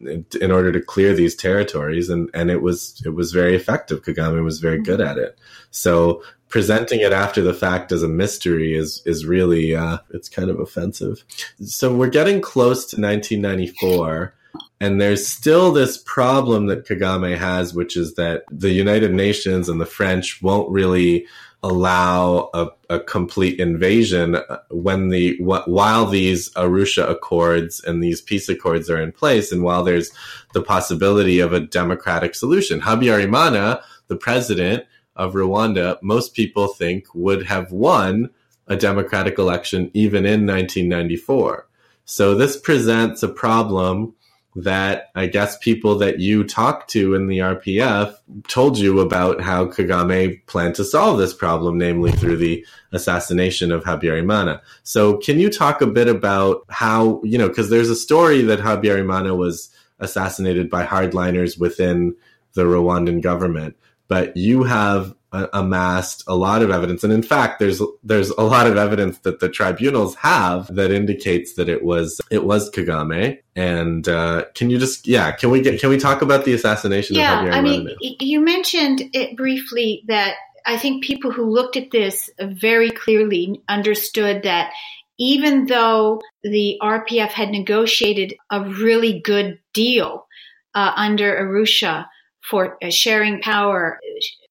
in, order to clear these territories. And and it was it was very effective. Kagame was very good at it. So presenting it after the fact as a mystery is is really uh, it's kind of offensive. So we're getting close to 1994 and there's still this problem that Kagame has, which is that the United Nations and the French won't really allow a, a complete invasion uh, when the while these Arusha Accords and these peace accords are in place, and while there's the possibility of a democratic solution. Habyarimana, the president of Rwanda, most people think would have won a democratic election even in 1994. So this presents a problem that I guess people that you talked to in the RPF told you about how Kagame planned to solve this problem, namely through the assassination of Habyarimana. So can you talk a bit about how, you know, because there's a story that Habyarimana was assassinated by hardliners within the Rwandan government, but you have amassed a lot of evidence, and in fact, there's there's a lot of evidence that the tribunals have that indicates that it was it was Kagame. And uh, can you just yeah can we get can we talk about the assassination? Yeah, of I mean, you mentioned it briefly that I think people who looked at this very clearly understood that even though the RPF had negotiated a really good deal uh, under Arusha for uh, sharing power,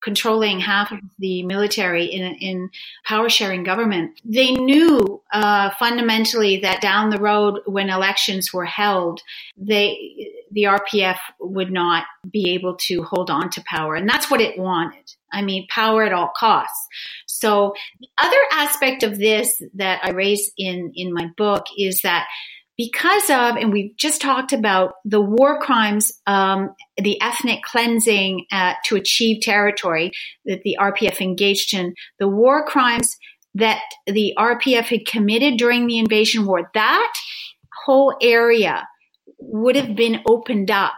controlling half of the military in, in power sharing government. They knew uh, fundamentally that down the road, when elections were held, they the RPF would not be able to hold on to power, and that's what it wanted. I mean, power at all costs. So the other aspect of this that I raise in in my book is that because of, and we've just talked about the war crimes, um, the ethnic cleansing uh, to achieve territory that the RPF engaged in, the war crimes that the RPF had committed during the invasion war, that whole area would have been opened up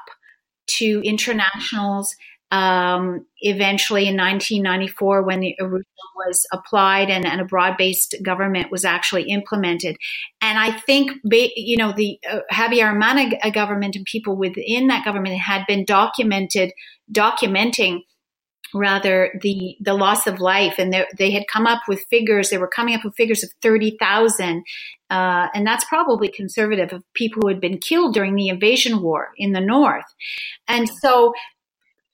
to internationals um, eventually in 1994 when the Arusha was applied and, and a broad-based government was actually implemented. And I think, you know, the uh, Habyarimana government and people within that government had been documented, documenting rather the the loss of life and they, they had come up with figures they were coming up with figures of 30,000 uh, and that's probably conservative of people who had been killed during the invasion war in the north and so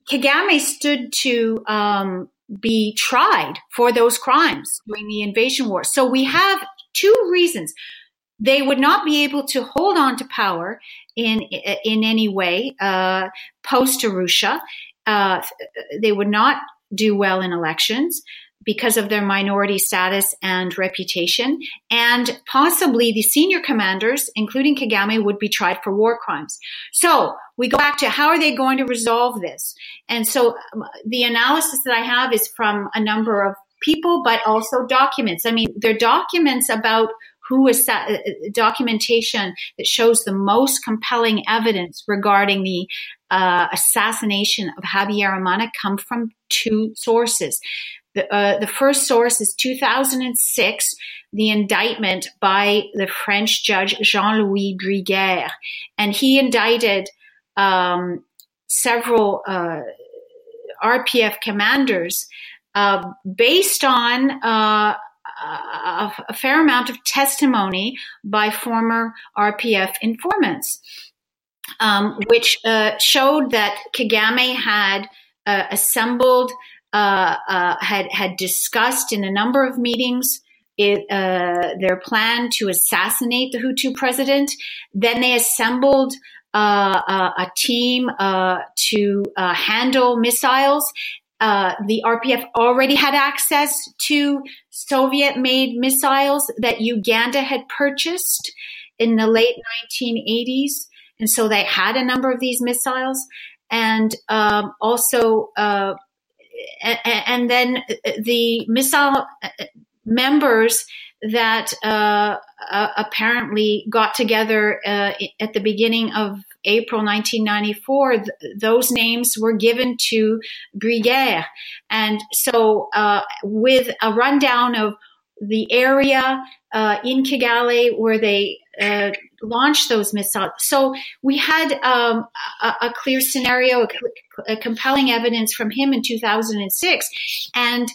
Kagame stood to um, be tried for those crimes during the invasion war. So we have two reasons. They would not be able to hold on to power in in any way uh, post Arusha. Uh, they would not do well in elections because of their minority status and reputation. And possibly the senior commanders, including Kagame, would be tried for war crimes. So we go back to how are they going to resolve this? And so um, the analysis that I have is from a number of people, but also documents. I mean, they're documents about who is uh, uh, documentation that shows the most compelling evidence regarding the uh, assassination of Habyarimana come from two sources. The, uh, the first source is 2006, the indictment by the French judge Jean-Louis Bruguière. And he indicted um, several uh, RPF commanders uh, based on uh, a, a, fair amount of testimony by former RPF informants, um, which uh, showed that Kagame had uh, assembled, uh, had had discussed in a number of meetings it, uh, their plan to assassinate the Hutu president. Then they assembled uh, uh, a team uh, to uh, handle missiles. Uh, the RPF already had access to Soviet made missiles that Uganda had purchased in the late 1980s. And so they had a number of these missiles. And um, also, and, then the missile members that uh, uh, apparently got together uh, at the beginning of April 1994. Those names were given to Bruguière. And so, uh, with a rundown of the area uh, in Kigali where they uh, launched those missiles. So we had um, a, a, clear scenario, a, a compelling evidence from him in 2006. And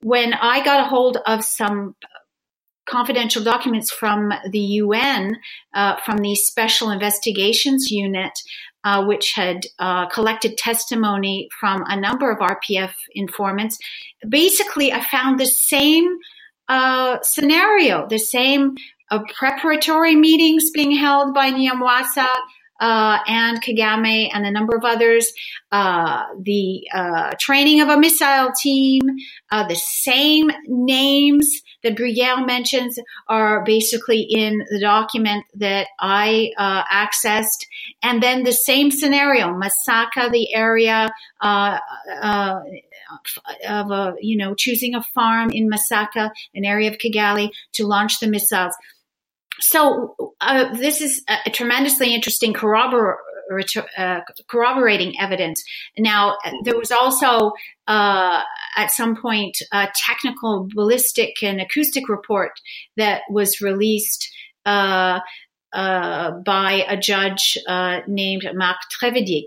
when I got a hold of some confidential documents from the UN, uh, from the Special Investigations Unit, uh, which had uh, collected testimony from a number of RPF informants. Basically, I found the same uh, scenario, the same uh, preparatory meetings being held by Nyamwasa, uh, and Kagame and a number of others, uh, the uh, training of a missile team, uh, the same names that Bruguière mentions are basically in the document that I uh, accessed. And then the same scenario, Masaka, the area uh, of a, you know, choosing a farm in Masaka, an area of Kigali, to launch the missiles so uh, this is a tremendously interesting corrobor- uh, corroborating evidence. Now, there was also uh, at some point a technical ballistic and acoustic report that was released uh, uh by a judge uh, named Marc Trevidic.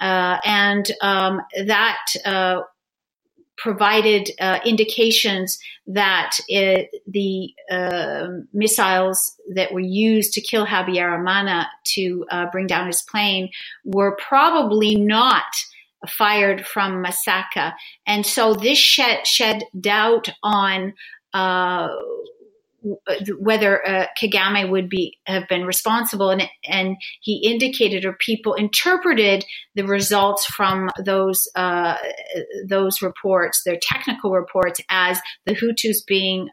Uh, and um, that provided uh, indications that the uh, missiles that were used to kill Habyarimana to uh, bring down his plane were probably not fired from Masaka. And so this shed, shed doubt on uh, whether uh, Kagame would be have been responsible, and and he indicated or people interpreted the results from those uh, those reports, their technical reports, as the Hutus being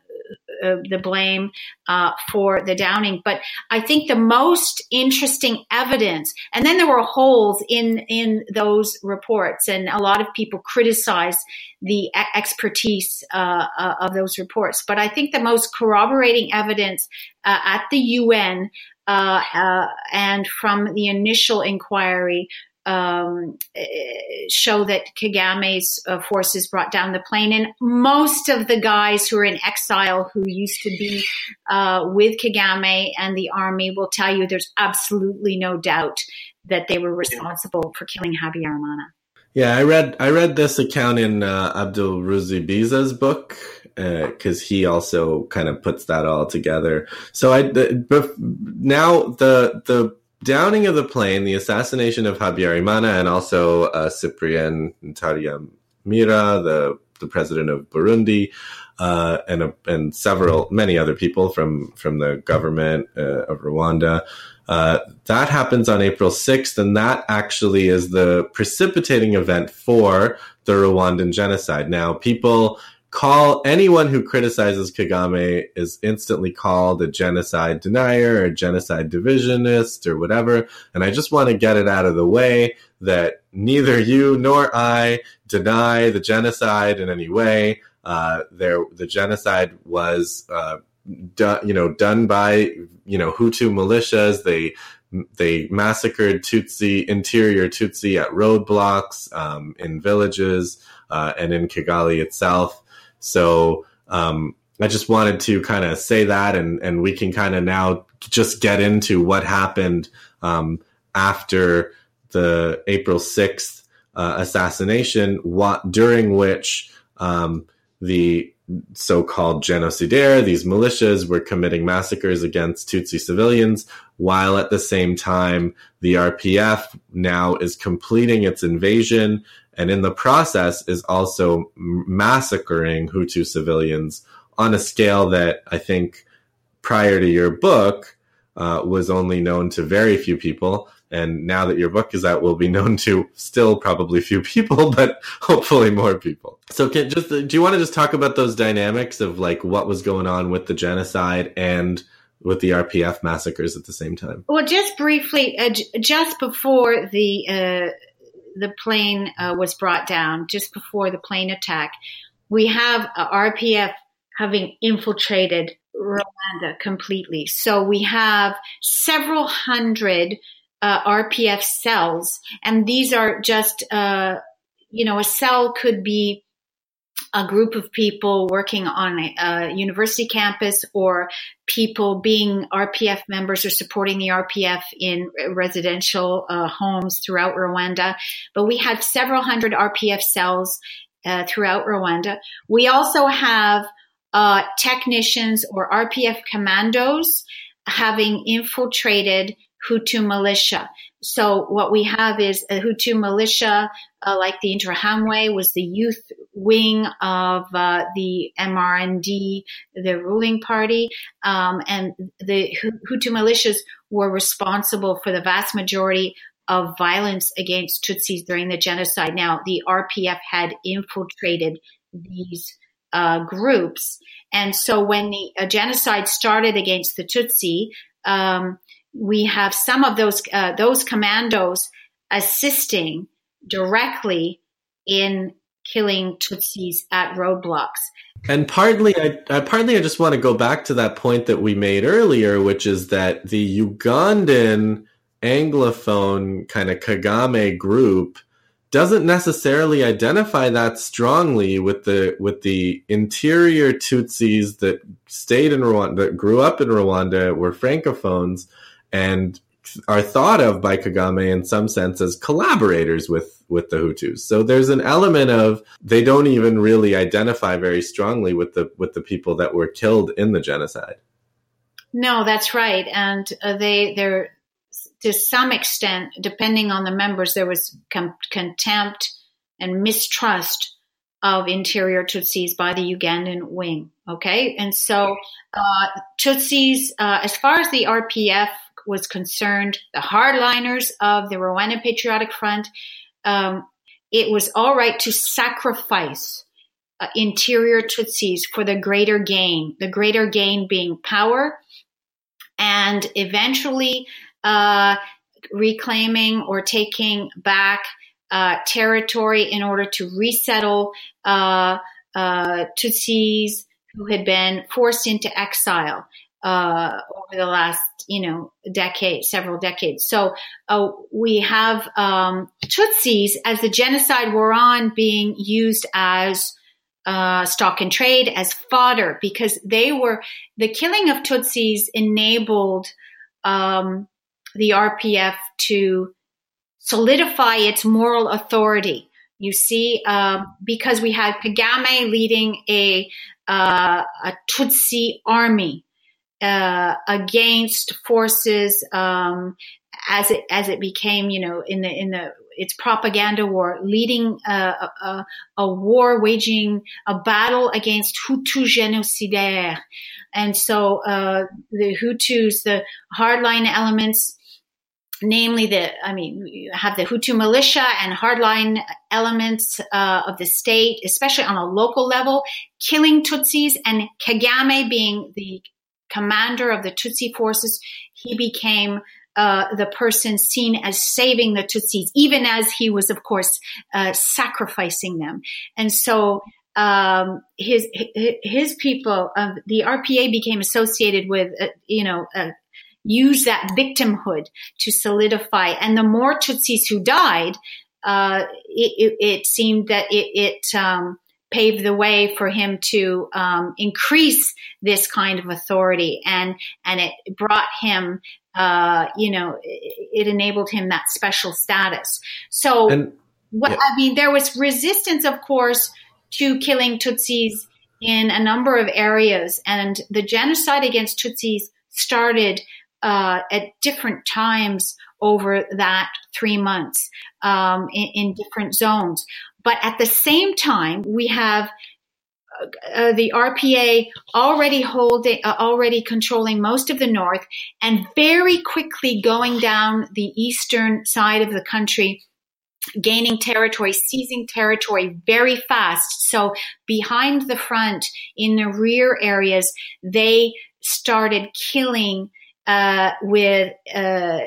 uh, the blame uh, for the downing. But I think the most interesting evidence, and then there were holes in in those reports, and a lot of people criticized the expertise uh, uh, of those reports. But I think the most corroborating evidence uh, at the UN and from the initial inquiry um, show that Kagame's uh, forces brought down the plane. And most of the guys who are in exile who used to be uh, with Kagame and the army will tell you there's absolutely no doubt that they were responsible for killing Habyarimana. Yeah, I read I read this account in uh, Abdul Ruzibiza's book because uh, he also kind of puts that all together. So I the, now the the downing of the plane, the assassination of Habyarimana, and also uh, Cyprien Ntaryamira, the the president of Burundi, uh, and uh, and several many other people from from the government uh, of Rwanda. Uh, that happens on April 6th, and that actually is the precipitating event for the Rwandan genocide. Now, people call anyone who criticizes Kagame is instantly called a genocide denier or genocide divisionist or whatever. And I just want to get it out of the way that neither you nor I deny the genocide in any way. Uh, there, the genocide was, uh, done, you know, done by, you know, Hutu militias. They, they massacred Tutsi, interior Tutsi at roadblocks, um, in villages, uh, and in Kigali itself. So um, I just wanted to kind of say that, and and we can kind of now just get into what happened um, after the April sixth uh, assassination, what, during which um, the so-called genocidaire, these militias were committing massacres against Tutsi civilians, while at the same time the RPF now is completing its invasion and in the process is also massacring Hutu civilians on a scale that I think prior to your book uh, was only known to very few people. And now that your book is out, will be known to still probably few people, but hopefully more people. So, can just do you want to just talk about those dynamics of like what was going on with the genocide and with the RPF massacres at the same time? Well, just briefly, uh, j- just before the uh, the plane uh, was brought down, just before the plane attack, we have RPF having infiltrated Rwanda completely. So we have several hundred uh, RPF cells, and these are just, uh, you know, a cell could be a group of people working on a, university campus or people being RPF members or supporting the RPF in residential uh, homes throughout Rwanda. But we had several hundred RPF cells uh, throughout Rwanda. We also have uh, technicians or RPF commandos having infiltrated Hutu militia. So what we have is a Hutu militia, uh, like the Interahamwe, was the youth wing of uh, the MRND, the ruling party, um, and the Hutu militias were responsible for the vast majority of violence against Tutsis during the genocide. Now, the RPF had infiltrated these uh, groups. And so when the uh, genocide started against the Tutsi, um, we have some of those uh, those commandos assisting directly in killing Tutsis at roadblocks. And partly, I, I partly I just want to go back to that point that we made earlier, which is that the Ugandan Anglophone kind of Kagame group doesn't necessarily identify that strongly with the with the interior Tutsis that stayed in Rwanda, that grew up in Rwanda, were francophones, and are thought of by Kagame in some sense as collaborators with with the Hutus. So there's an element of they don't even really identify very strongly with the with the people that were killed in the genocide. No, that's right, and uh, they they're to some extent, depending on the members, there was com- contempt and mistrust of interior Tutsis by the Ugandan wing. Okay. And so, uh, Tutsis, uh, as far as the RPF was concerned, the hardliners of the Rwanda Patriotic Front, um, it was all right to sacrifice uh, interior Tutsis for the greater gain, the greater gain being power and eventually uh, reclaiming or taking back uh, territory in order to resettle uh, uh, Tutsis who had been forced into exile uh, over the last, you know, decade, several decades. So uh, we have um, Tutsis as the genocide were on being used as uh, stock and trade, as fodder, because they were the killing of Tutsis enabled um, the RPF to solidify its moral authority. You see, um, because we had Kagame leading a, uh, a Tutsi army uh, against forces um, as it as it became, you know, in the in the its propaganda war, leading a, a, a war, waging a battle against Hutu genocidaire, and so uh, the Hutus, the hardline elements, namely the, I mean, you have the Hutu militia and hardline elements uh, of the state, especially on a local level, killing Tutsis, and Kagame being the commander of the Tutsi forces, he became uh, the person seen as saving the Tutsis, even as he was, of course, uh, sacrificing them. And so um, his his people, uh, the RPA became associated with, uh, you know, uh, use that victimhood to solidify. And the more Tutsis who died, uh, it, it, it, seemed that it, it um, paved the way for him to um, increase this kind of authority, and and it brought him, uh, you know, it, it, enabled him that special status. So. And- Well, yeah. I mean, there was resistance, of course, to killing Tutsis in a number of areas, and the genocide against Tutsis started uh, at different times over that three months um, in, in, different zones. But at the same time, we have uh, the RPA already holding, uh, already controlling most of the north, and very quickly going down the eastern side of the country gaining territory, seizing territory very fast. So behind the front, in the rear areas, they started killing uh, with uh,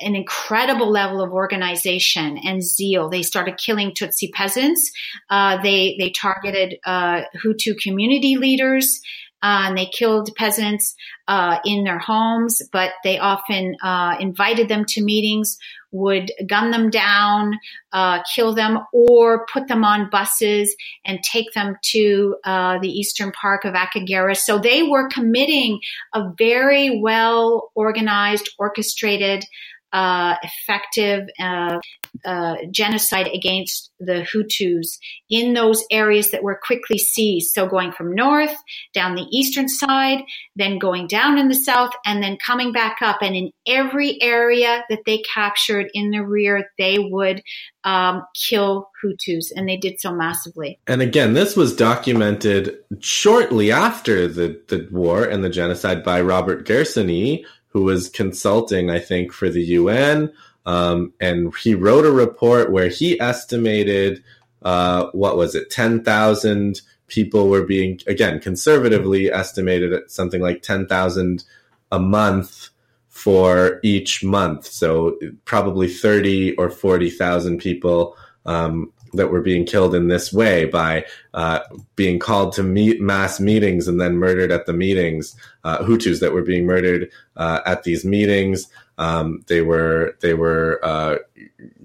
an incredible level of organization and zeal. They started killing Tutsi peasants. Uh, they they targeted uh, Hutu community leaders. Uh, and they killed peasants uh, in their homes, but they often uh, invited them to meetings, would gun them down, uh, kill them, or put them on buses and take them to uh, the eastern park of Akagera. So they were committing a very well organized, orchestrated uh, effective uh, uh, genocide against the Hutus in those areas that were quickly seized. So going from north down the eastern side, then going down in the south, and then coming back up. And in every area that they captured in the rear, they would um, kill Hutus, and they did so massively. And again, this was documented shortly after the, the war and the genocide by Robert Gersony, who was consulting, I think, for the UN. Um, and he wrote a report where he estimated, uh, what was it, 10,000 people were being, again, conservatively estimated at something like 10,000 a month for each month. So probably 30 or 40,000 people um, that were being killed in this way by uh, being called to meet mass meetings and then murdered at the meetings. Uh, Hutus that were being murdered uh, at these meetings. Um, they were they were uh,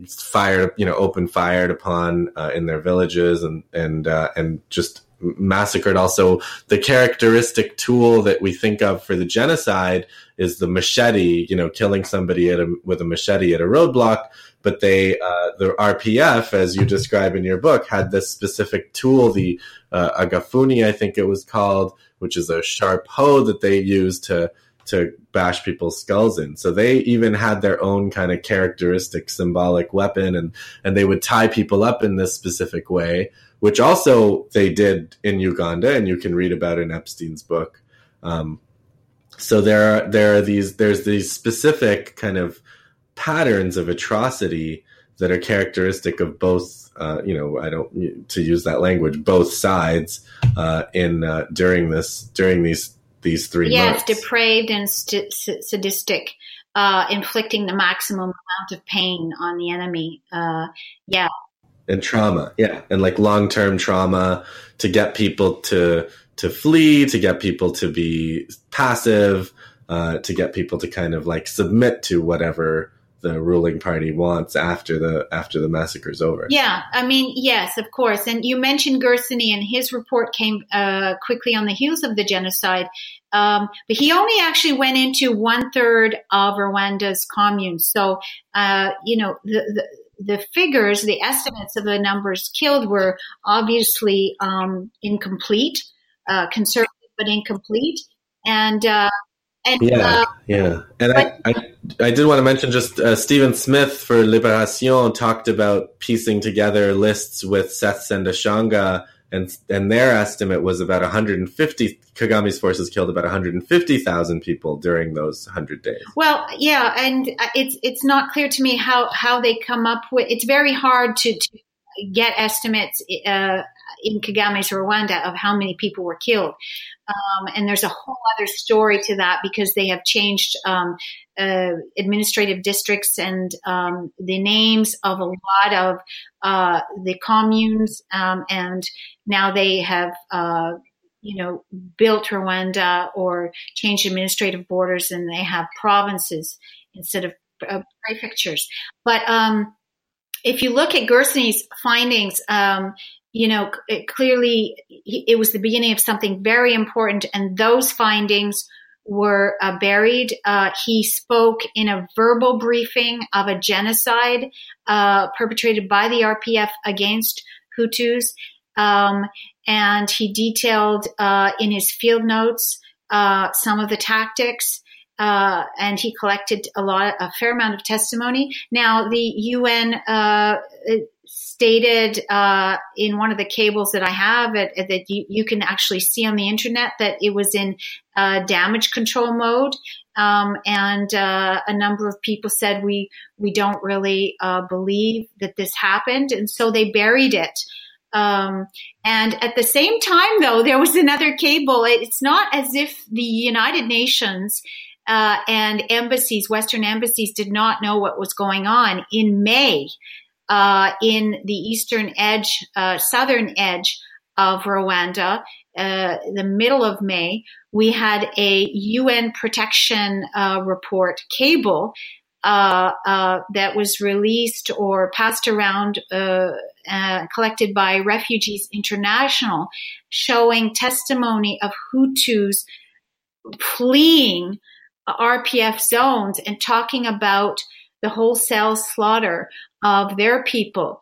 fired, you know, open fired upon uh, in their villages and and uh, and just massacred. Also, the characteristic tool that we think of for the genocide is the machete. You know, killing somebody a, with a machete at a roadblock but they uh, the RPF, as you describe in your book, had this specific tool, the uh, agafuni, I think it was called, which is a sharp hoe that they use to to bash people's skulls in. So they even had their own kind of characteristic symbolic weapon, and and they would tie people up in this specific way, which also they did in Uganda, and you can read about in Epstein's book. Um, so there are there are these there's these specific kind of patterns of atrocity that are characteristic of both uh, you know i don't to use that language both sides uh, in uh, during this during these these three yes months. depraved and st- sadistic uh, inflicting the maximum amount of pain on the enemy uh, yeah and trauma yeah and like long-term trauma to get people to to flee to get people to be passive uh, to get people to kind of like submit to whatever the ruling party wants after the after the massacre is over. Yeah, I mean, yes, of course. And you mentioned Gersony, and his report came uh, quickly on the heels of the genocide. Um, but he only actually went into one third of Rwanda's communes. So, uh, you know, the, the the figures, the estimates of the numbers killed were obviously um, incomplete, uh, conservative but incomplete. And uh, and, yeah, uh, yeah. And but, I, I, I did want to mention just uh, Stephen Smith for Liberation talked about piecing together lists with Seth Sendashonga, and and their estimate was about 150. Kagame's forces killed about 150,000 people during those 100 days. Well, yeah, and uh, it's it's not clear to me how how they come up with. It's very hard to, to get estimates uh, in Kagame's Rwanda of how many people were killed. Um, and there's a whole other story to that because they have changed um, uh, administrative districts and um, the names of a lot of uh, the communes, um, and now they have. Uh, you know, built Rwanda or changed administrative borders, and they have provinces instead of uh, prefectures. But um, if you look at Gersony's findings, um, you know, it clearly it was the beginning of something very important, and those findings were uh, buried. Uh, he spoke in a verbal briefing of a genocide uh, perpetrated by the RPF against Hutus. Um, and he detailed uh, in his field notes uh, some of the tactics. Uh, and he collected a lot, a fair amount of testimony. Now, the UN stated uh, in one of the cables that I have at, at, that you, you, can actually see on the internet that it was in uh, damage control mode. Um, and uh, a number of people said we we don't really uh, believe that this happened, and so they buried it. Um, and at the same time, though, there was another cable. It's not as if the United Nations uh, and embassies, Western embassies, did not know what was going on. In May, uh, in the eastern edge, uh, southern edge of Rwanda, uh, the middle of May, we had a UN protection uh, report cable uh, uh, that was released or passed around, collected by Refugees International, showing testimony of Hutus fleeing RPF zones and talking about the wholesale slaughter of their people.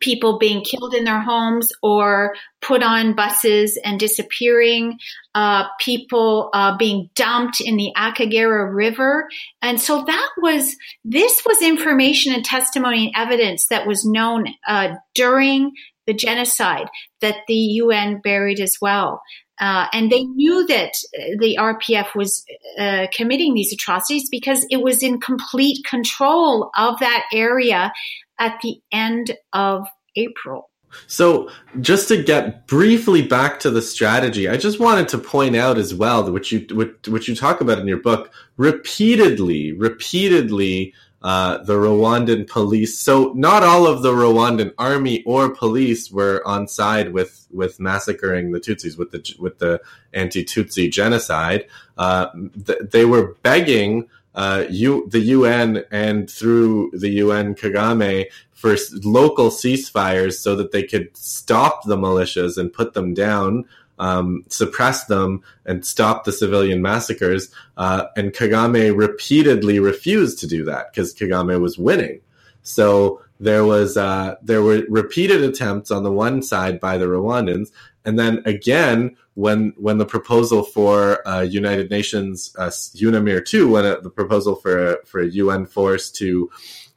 People being killed in their homes or put on buses and disappearing, uh, people uh, being dumped in the Akagera River. And so that was, this was information and testimony and evidence that was known uh, during the genocide that the UN buried as well. Uh, and they knew that the RPF was uh, committing these atrocities because it was in complete control of that area at the end of April. So, just to get briefly back to the strategy, I just wanted to point out as well, which you which you talk about in your book, repeatedly, repeatedly uh, the Rwandan police. So not all of the Rwandan army or police were on side with with massacring the Tutsis with the with the anti-Tutsi genocide. Uh, th- they were begging uh, you, the UN and through the UN Kagame for local ceasefires so that they could stop the militias and put them down um, suppress them and stop the civilian massacres. Uh, and Kagame repeatedly refused to do that because Kagame was winning. So there was uh, there were repeated attempts on the one side by the Rwandans, and then again when when the proposal for uh, United Nations uh, UNAMIR two, when the proposal for a, for a UN force to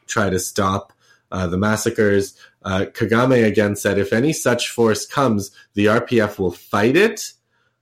try to stop uh, the massacres, uh, Kagame again said, if any such force comes, the RPF will fight it.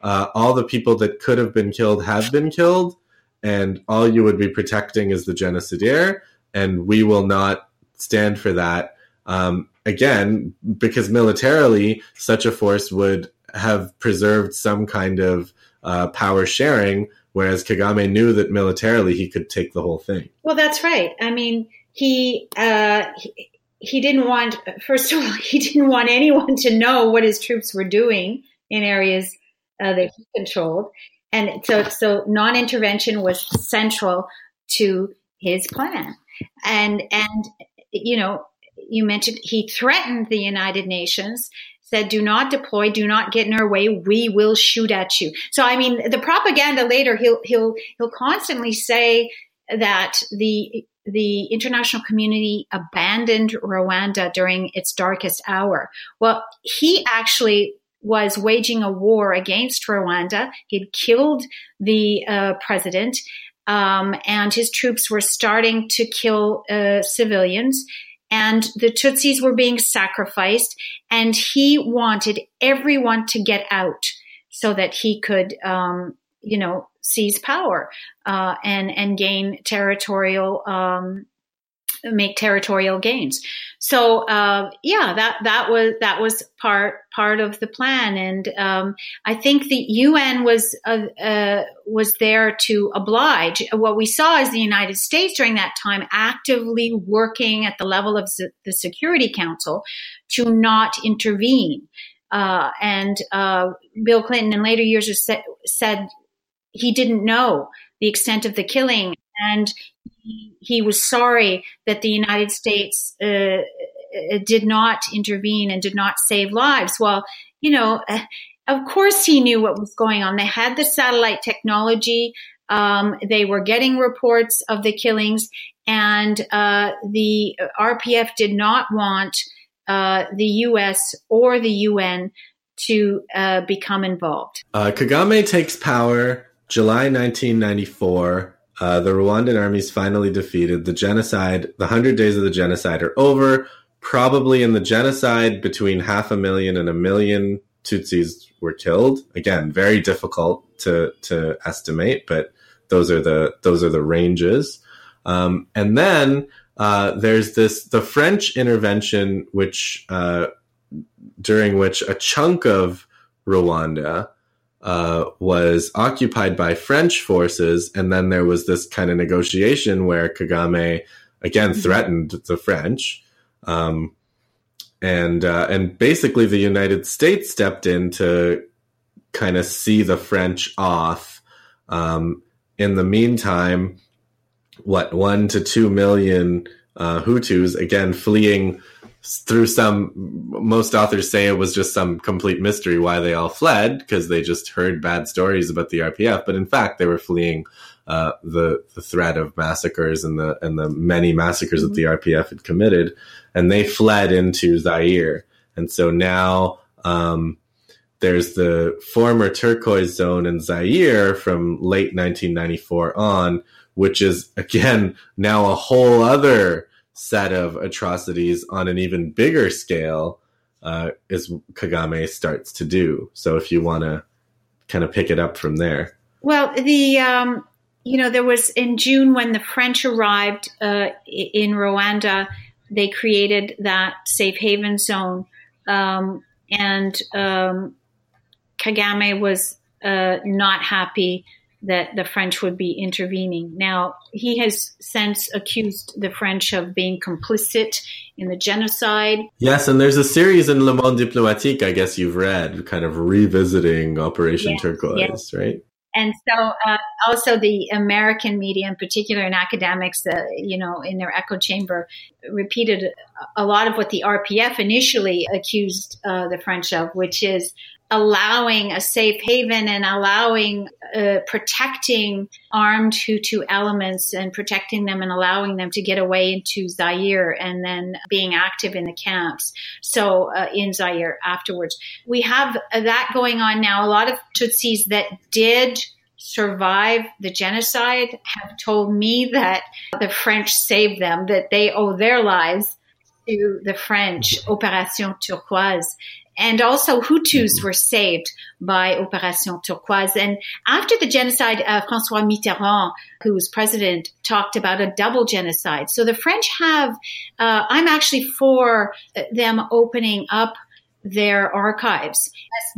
Uh, all the people that could have been killed have been killed, and all you would be protecting is the genocidaire, and we will not stand for that. Um, again, because militarily, such a force would have preserved some kind of uh, power sharing, whereas Kagame knew that militarily he could take the whole thing. Well, that's right. I mean, he, uh, he he didn't want, first of all, he didn't want anyone to know what his troops were doing in areas uh, that he controlled. And so, so non-intervention was central to his plan. And, and, you know, you mentioned he threatened the United Nations, said, do not deploy, do not get in our way. We will shoot at you. So, I mean, the propaganda later, he'll, he'll, he'll constantly say that the the international community abandoned Rwanda during its darkest hour. Well, he actually was waging a war against Rwanda. He'd killed the uh, president, um, and his troops were starting to kill uh, civilians. And the Tutsis were being sacrificed, and he wanted everyone to get out so that he could, um, you know, seize power uh, and and gain territorial um, make territorial gains. So uh, yeah, that that was that was part part of the plan, and um, I think the UN was uh, uh, was there to oblige. What we saw is the United States during that time actively working at the level of the Security Council to not intervene. Uh, and uh, Bill Clinton in later years said, said he didn't know the extent of the killing, and he, was sorry that the United States uh, uh did not intervene and did not save lives. Well, you know, uh, of course, he knew what was going on. They had the satellite technology. Um, they were getting reports of the killings, and uh, the RPF did not want uh, the U.S. or the UN to uh, become involved. Uh, Kagame takes power July 1994. Uh, the Rwandan army is finally defeated. The genocide, the 100 days of the genocide are over. Probably in the genocide, between half a million and a million Tutsis were killed. Again, very difficult to, to estimate, but those are the, those are the ranges. Um, and then uh, there's this the French intervention, which uh, during which a chunk of Rwanda uh, was occupied by French forces, and then there was this kind of negotiation where Kagame again mm-hmm. threatened the French, um, and uh, and basically the United States stepped in to kind of see the French off. Um, in the meantime, what one to two million uh, Hutus again fleeing through some most authors say it was just some complete mystery why they all fled because they just heard bad stories about the RPF but in fact they were fleeing uh, the the threat of massacres and the and the many massacres mm-hmm. that the RPF had committed and they fled into Zaire and so now um, there's the former turquoise zone in Zaire from late 1994 on which is again now a whole other set of atrocities on an even bigger scale uh, is Kagame starts to do. So if you want to kind of pick it up from there. Well, the um, you know there was in June when the French arrived uh, in Rwanda, they created that safe haven zone, um, and um, Kagame was uh, not happy that the French would be intervening. Now, he has since accused the French of being complicit in the genocide. Yes, and there's a series in Le Monde Diplomatique, I guess you've read, kind of revisiting Operation yes, Turquoise, yes. right? And so, uh, also the American media, in particular, and academics, uh, you know, in their echo chamber, repeated a lot of what the RPF initially accused uh, the French of, which is allowing a safe haven and allowing uh, protecting armed Hutu elements and protecting them and allowing them to get away into Zaire and then being active in the camps. So uh, in Zaire afterwards, we have that going on now. A lot of Tutsis that did survive the genocide have told me that the French saved them, that they owe their lives to the French, Opération Turquoise and also Hutus were saved by Opération Turquoise. And after the genocide, uh, François Mitterrand, who was president, talked about a double genocide. So the French have, uh, I'm actually for them opening up their archives,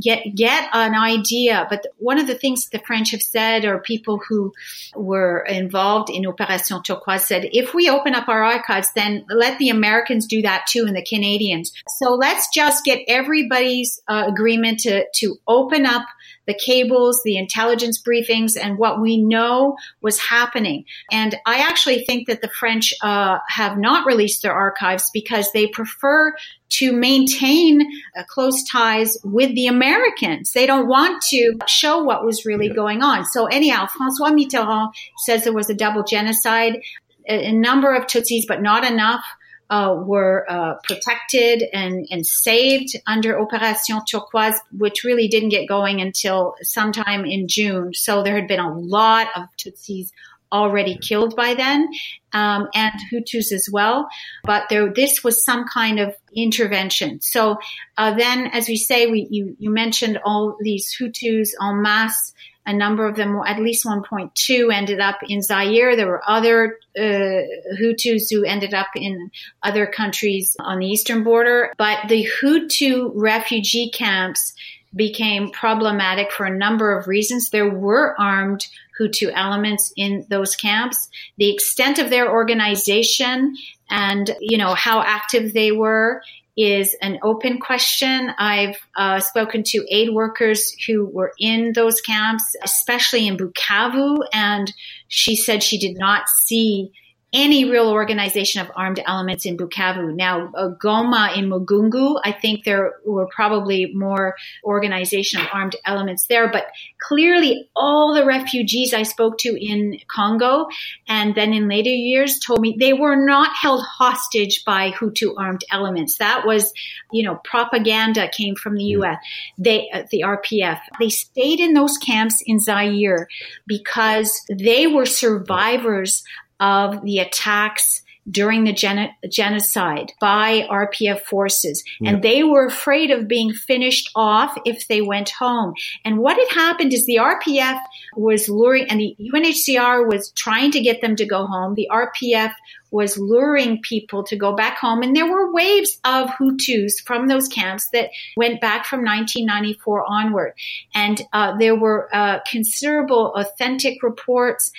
get get an idea. But one of the things the French have said, or people who were involved in Opération Turquoise said, if we open up our archives, then let the Americans do that too, and the Canadians. So let's just get everybody's uh, agreement to to open up the cables, the intelligence briefings, and what we know was happening. And I actually think that the French uh, have not released their archives because they prefer to maintain uh, close ties with the Americans. They don't want to show what was really yeah. going on. So anyhow, François Mitterrand says there was a double genocide, a, a number of Tutsis, but not enough. Uh, were uh, protected and, and saved under Opération Turquoise, which really didn't get going until sometime in June. So there had been a lot of Tutsis already killed by then, um, and Hutus as well. But there, this was some kind of intervention. So uh, then, as we say, we you, you mentioned all these Hutus en masse. A number of them, at least 1.2, ended up in Zaire. There were other uh, Hutus who ended up in other countries on the eastern border. But the Hutu refugee camps became problematic for a number of reasons. There were armed Hutu elements in those camps. The extent of their organization and, you know, how active they were is an open question. I've uh, spoken to aid workers who were in those camps, especially in Bukavu, and she said she did not see any real organization of armed elements in Bukavu. Now, uh, Goma in Mugunga, I think there were probably more organization of armed elements there, but clearly all the refugees I spoke to in Congo and then in later years told me they were not held hostage by Hutu armed elements. That was, you know, propaganda came from the U.S. They, uh, the RPF, they stayed in those camps in Zaire because they were survivors of the attacks during the gen- genocide by RPF forces. Yeah. And they were afraid of being finished off if they went home. And what had happened is the RPF was luring, and the UNHCR was trying to get them to go home. The RPF was luring people to go back home. And there were waves of Hutus from those camps that went back from 1994 onward. And uh, there were uh, considerable authentic reports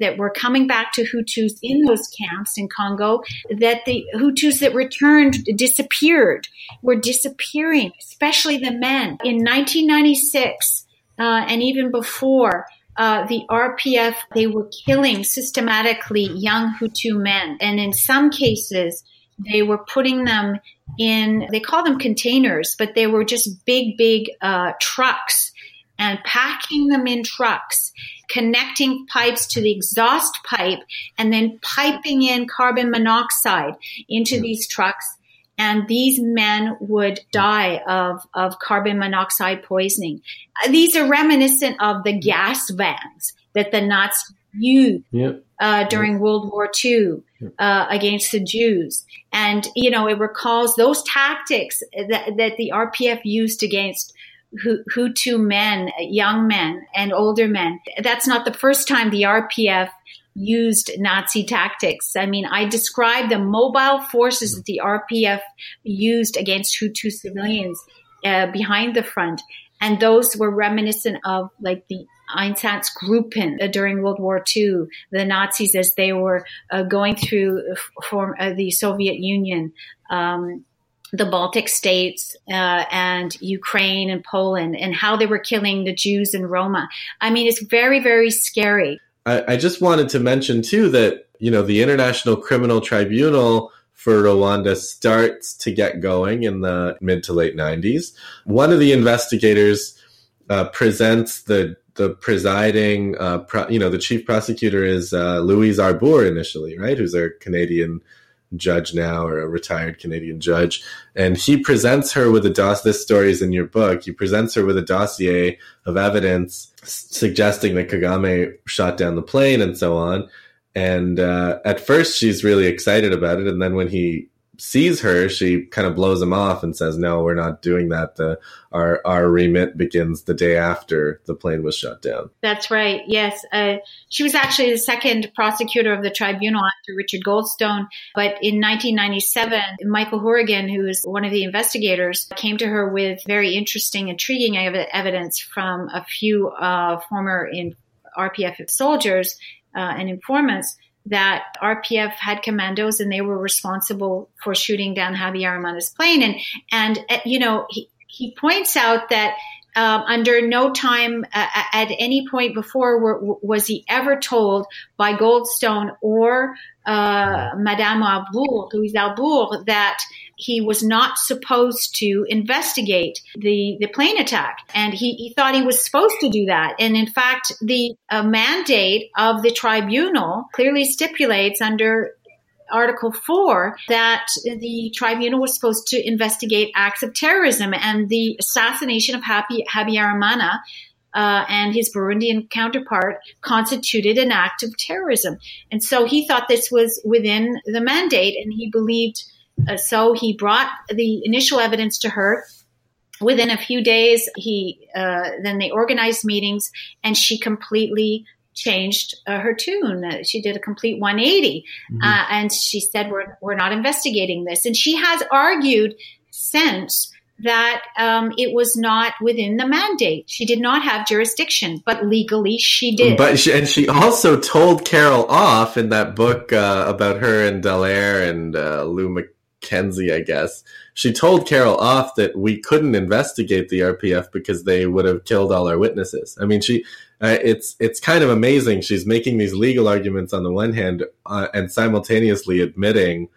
that were coming back to Hutus in those camps in Congo, that the Hutus that returned disappeared, were disappearing, especially the men. In 1996, uh, and even before, uh, the RPF, they were killing systematically young Hutu men. And in some cases, they were putting them in, they call them containers, but they were just big, big uh, trucks and packing them in trucks connecting pipes to the exhaust pipe and then piping in carbon monoxide into these trucks. And these men would die of, of carbon monoxide poisoning. These are reminiscent of the gas vans that the Nazis used yep. uh, during. World War II uh, against the Jews. And, you know, it recalls those tactics that, that the RPF used against Hutu men, young men and older men. That's not the first time the RPF used Nazi tactics. I mean, I described the mobile forces that the RPF used against Hutu civilians uh, behind the front. And those were reminiscent of like the Einsatzgruppen uh, during World War II, the Nazis as they were uh, going through form, uh, the Soviet Union. Um, the Baltic states uh, and Ukraine and Poland and how they were killing the Jews and Roma. I mean, it's very, very scary. I, I just wanted to mention, too, that, you know, the International Criminal Tribunal for Rwanda starts to get going in the mid to late 90s. One of the investigators uh, presents the the presiding, uh, pro, you know, the chief prosecutor is uh, Louise Arbour initially, right? Who's a Canadian judge now or a retired Canadian judge. And he presents her with a dossier. This story is in your book. He presents her with a dossier of evidence suggesting that Kagame shot down the plane and so on. And uh, at first, she's really excited about it. And then when he sees her, she kind of blows him off and says, "No, we're not doing that. The our our remit begins the day after the plane was shut down." That's right. Yes, uh, she was actually the second prosecutor of the tribunal after Richard Goldstone. But in 1997, Michael Hourigan, who is one of the investigators, came to her with very interesting, intriguing ev- evidence from a few uh, former in RPF soldiers uh, and informants that RPF had commandos and they were responsible for shooting down Habyarimana's plane. And, and, uh, you know, he, he points out that um, under no time uh, at any point before were, was he ever told by Goldstone or uh, Madame Arbour, Louise Arbour, that he was not supposed to investigate the, the plane attack. And he, he thought he was supposed to do that. And in fact, the uh, mandate of the tribunal clearly stipulates under Article 4 that the tribunal was supposed to investigate acts of terrorism and the assassination of Happy, Habyarimana uh, and his Burundian counterpart constituted an act of terrorism. And so he thought this was within the mandate and he believed uh, so he brought the initial evidence to her. Within a few days, he uh, then they organized meetings, and she completely changed uh, her tune. Uh, she did a complete 180, mm-hmm. Uh, and she said, "We're we're not investigating this." And she has argued since that um, it was not within the mandate. She did not have jurisdiction, but legally she did. But she, and she also told Carol Off in that book uh, about her and Dallaire and uh, Lou Mackenzie, I guess. She told Carol Off that we couldn't investigate the RPF because they would have killed all our witnesses. I mean, she uh, it's it's kind of amazing. She's making these legal arguments on the one hand, uh, and simultaneously admitting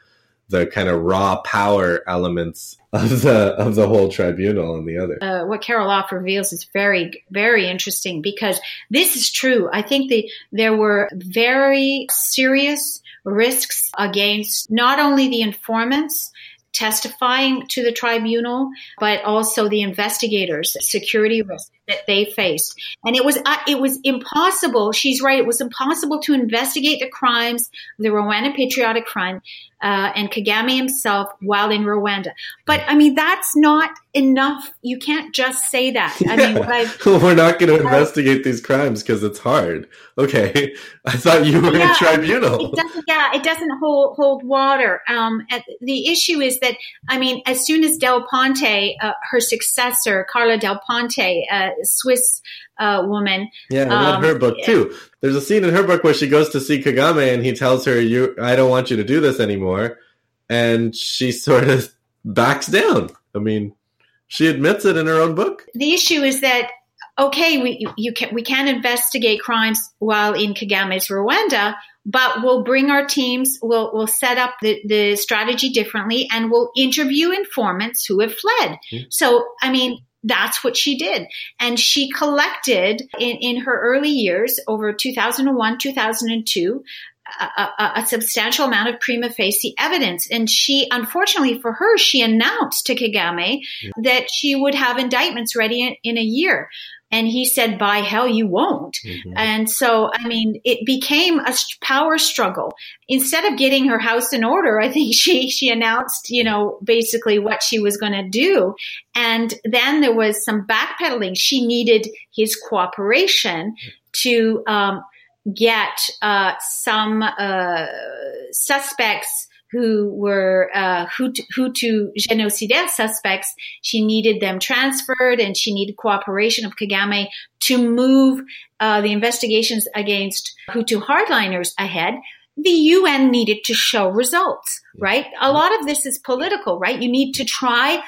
the kind of raw power elements of the of the whole tribunal on the other. Uh, what Carol Off reveals is very very interesting because this is true. I think the there were very serious risks against not only the informants testifying to the tribunal, but also the investigators, security risks that they faced. And it was uh, it was impossible. She's right. It was impossible to investigate the crimes of the Rwanda Patriotic Front uh, and Kagame himself while in Rwanda. But I mean, that's not enough. You can't just say that. I mean, we're not going to investigate these crimes because it's hard. Okay, I thought you were yeah, a tribunal. It doesn't, yeah, it doesn't hold hold water. Um, the issue is that I mean, as soon as Del Ponte, uh, her successor, Carla Del Ponte, uh, Swiss uh, woman. Yeah, I read um, her book too. There's a scene in her book where she goes to see Kagame and he tells her, "You, I don't want you to do this anymore," and she sort of backs down. I mean, she admits it in her own book. The issue is that okay, we you can we can investigate crimes while in Kagame's Rwanda, but we'll bring our teams, we'll, we'll set up the, the strategy differently and we'll interview informants who have fled. Mm-hmm. So, I mean, that's what she did. And she collected in, in her early years, over 2001, 2002, a, a, a, substantial amount of prima facie evidence. And she, unfortunately for her, she announced to Kagame yeah. that she would have indictments ready in, in, a year. And he said, by hell, you won't. Mm-hmm. And so, I mean, it became a power struggle. Instead of getting her house in order, I think she, she announced, you know, basically what she was going to do. And then there was some backpedaling. She needed his cooperation to, um, get, uh, some, uh, suspects who were uh, Hutu, Hutu genocidaire suspects. She needed them transferred and she needed cooperation of Kagame to move uh, the investigations against Hutu hardliners ahead. The UN needed to show results, right? A lot of this is political, right? You need to try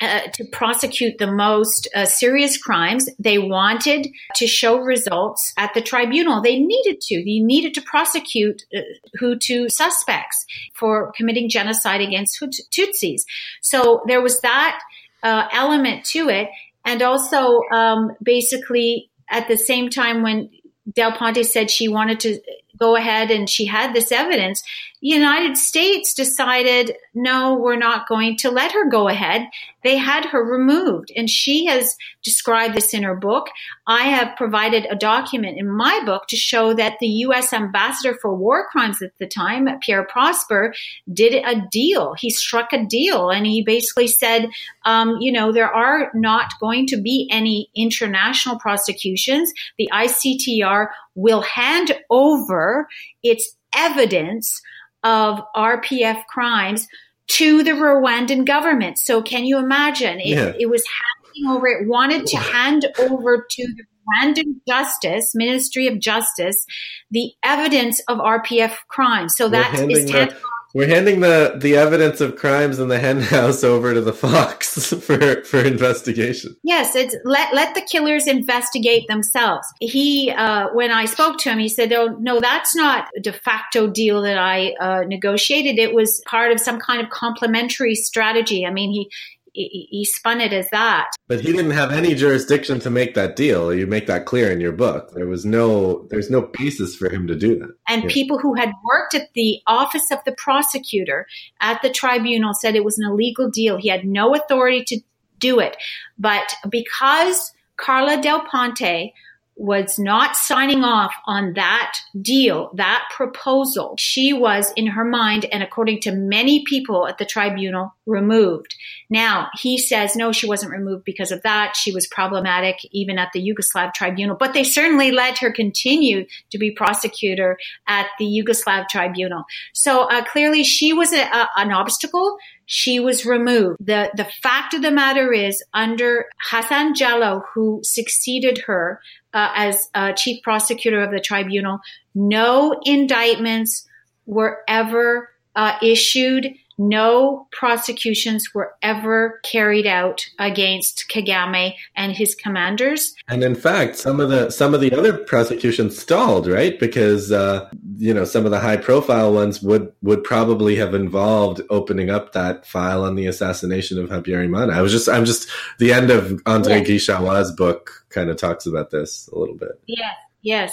uh, to prosecute the most uh, serious crimes. They wanted to show results at the tribunal. They needed to. They needed to prosecute uh, Hutu suspects for committing genocide against Tutsis. So there was that uh, element to it. And also, um, basically, at the same time when Del Ponte said she wanted to go ahead and she had this evidence, United States decided, no, we're not going to let her go ahead. They had her removed. And she has described this in her book. I have provided a document in my book to show that the U.S. ambassador for war crimes at the time, Pierre Prosper, did a deal. He struck a deal and he basically said, um, you know, there are not going to be any international prosecutions. The ICTR will hand over its evidence of RPF crimes to the Rwandan government. So can you imagine? It, yeah. it was handing over, it wanted to hand over to the Rwandan Justice, Ministry of Justice, the evidence of RPF crimes. So that is the, we're handing the, the evidence of crimes in the henhouse over to the Fox for, for investigation. Yes, it's let, let the killers investigate themselves. He, uh, when I spoke to him, he said, Oh, no, that's not a de facto deal that I uh, negotiated. It was part of some kind of complementary strategy. I mean, he, he spun it as that. But he didn't have any jurisdiction to make that deal. You make that clear in your book. There was no there's no basis for him to do that. And yeah. people who had worked at the office of the prosecutor at the tribunal said it was an illegal deal. He had no authority to do it. But because Carla Del Ponte was not signing off on that deal, that proposal. She was, in her mind, and according to many people at the tribunal, removed. Now, he says, no, she wasn't removed because of that. She was problematic even at the Yugoslav tribunal, but they certainly let her continue to be prosecutor at the Yugoslav tribunal. So uh, clearly she was a, a, an obstacle she was removed. The, the fact of the matter is, under Hassan Jallow, who succeeded her uh, as uh, chief prosecutor of the tribunal, no indictments were ever uh, issued. No prosecutions were ever carried out against Kagame and his commanders. And in fact, some of the some of the other prosecutions stalled, right? Because uh, you know some of the high profile ones would would probably have involved opening up that file on the assassination of Habyarimana. I was just I'm just the end of Andre yeah. Guichaoua's book kind of talks about this a little bit. Yes, yes.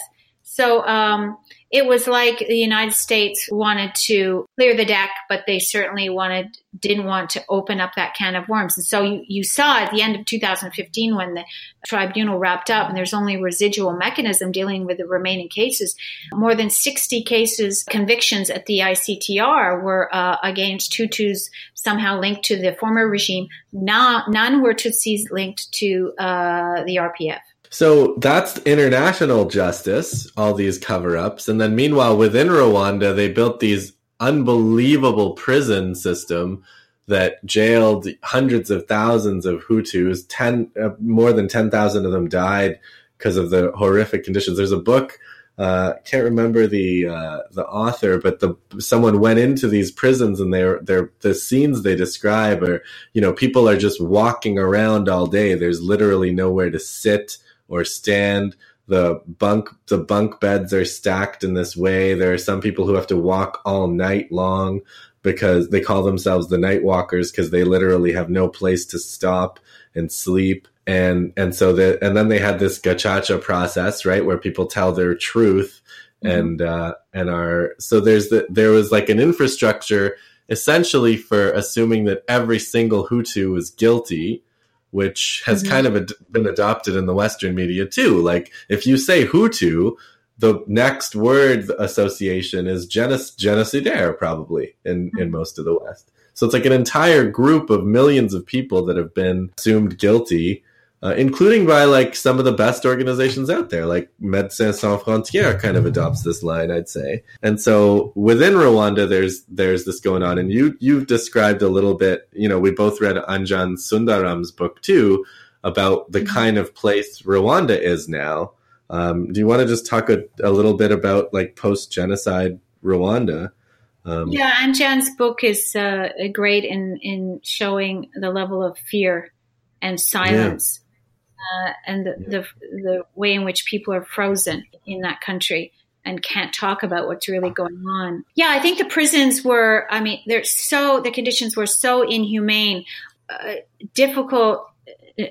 So um, it was like the United States wanted to clear the deck, but they certainly wanted didn't want to open up that can of worms. And so you, you saw at the end of 2015 when the tribunal wrapped up, and there's only residual mechanism dealing with the remaining cases. More than 60 cases, convictions at the ICTR were uh, against Hutus somehow linked to the former regime. None, none were Tutsis linked to uh, the RPF. So that's international justice, all these cover ups. And then meanwhile, within Rwanda, they built these unbelievable prison system that jailed hundreds of thousands of Hutus. Ten, uh, more than 10,000 of them died because of the horrific conditions. There's a book, uh, can't remember the, uh, the author, but the, someone went into these prisons and they're, they're, the scenes they describe are, you know, people are just walking around all day. There's literally nowhere to sit or stand. The bunk the bunk beds are stacked in this way. There are some people who have to walk all night long because they call themselves the night walkers because they literally have no place to stop and sleep. And and so that and then they had this Gacaca process, right, where people tell their truth mm-hmm. and uh, and are so there's the there was like an infrastructure essentially for assuming that every single Hutu was guilty which has mm-hmm. kind of ad- been adopted in the Western media too. Like if you say Hutu, the next word association is genoc- genocidaire, probably in, in most of the West. So it's like an entire group of millions of people that have been assumed guilty uh, including by like some of the best organizations out there, like Médecins Sans Frontières kind of adopts this line, I'd say. And so within Rwanda, there's there's this going on, and you you've described a little bit. You know, we both read Anjan Sundaram's book too about the mm-hmm. kind of place Rwanda is now. Um, do you want to just talk a, a little bit about like post genocide Rwanda? Um, yeah, Anjan's book is uh, great in in showing the level of fear and silence uh, and the, the, the way in which people are frozen in that country and can't talk about what's really going on. Yeah, I think the prisons were. I mean, they're so the conditions were so inhumane, uh, difficult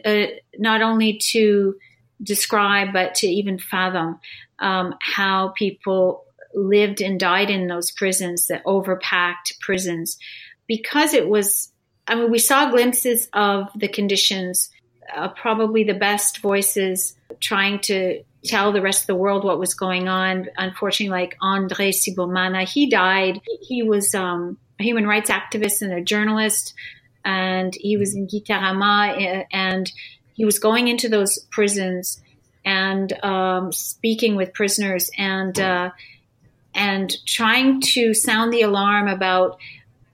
uh, not only to describe but to even fathom um, how people lived and died in those prisons, the overpacked prisons, because it was. I mean, we saw glimpses of the conditions uh, probably the best voices trying to tell the rest of the world what was going on. Unfortunately, like Andre Sibomana, he died. He was um, a human rights activist and a journalist, and he was in Gitarama, and he was going into those prisons and um, speaking with prisoners and uh, and trying to sound the alarm about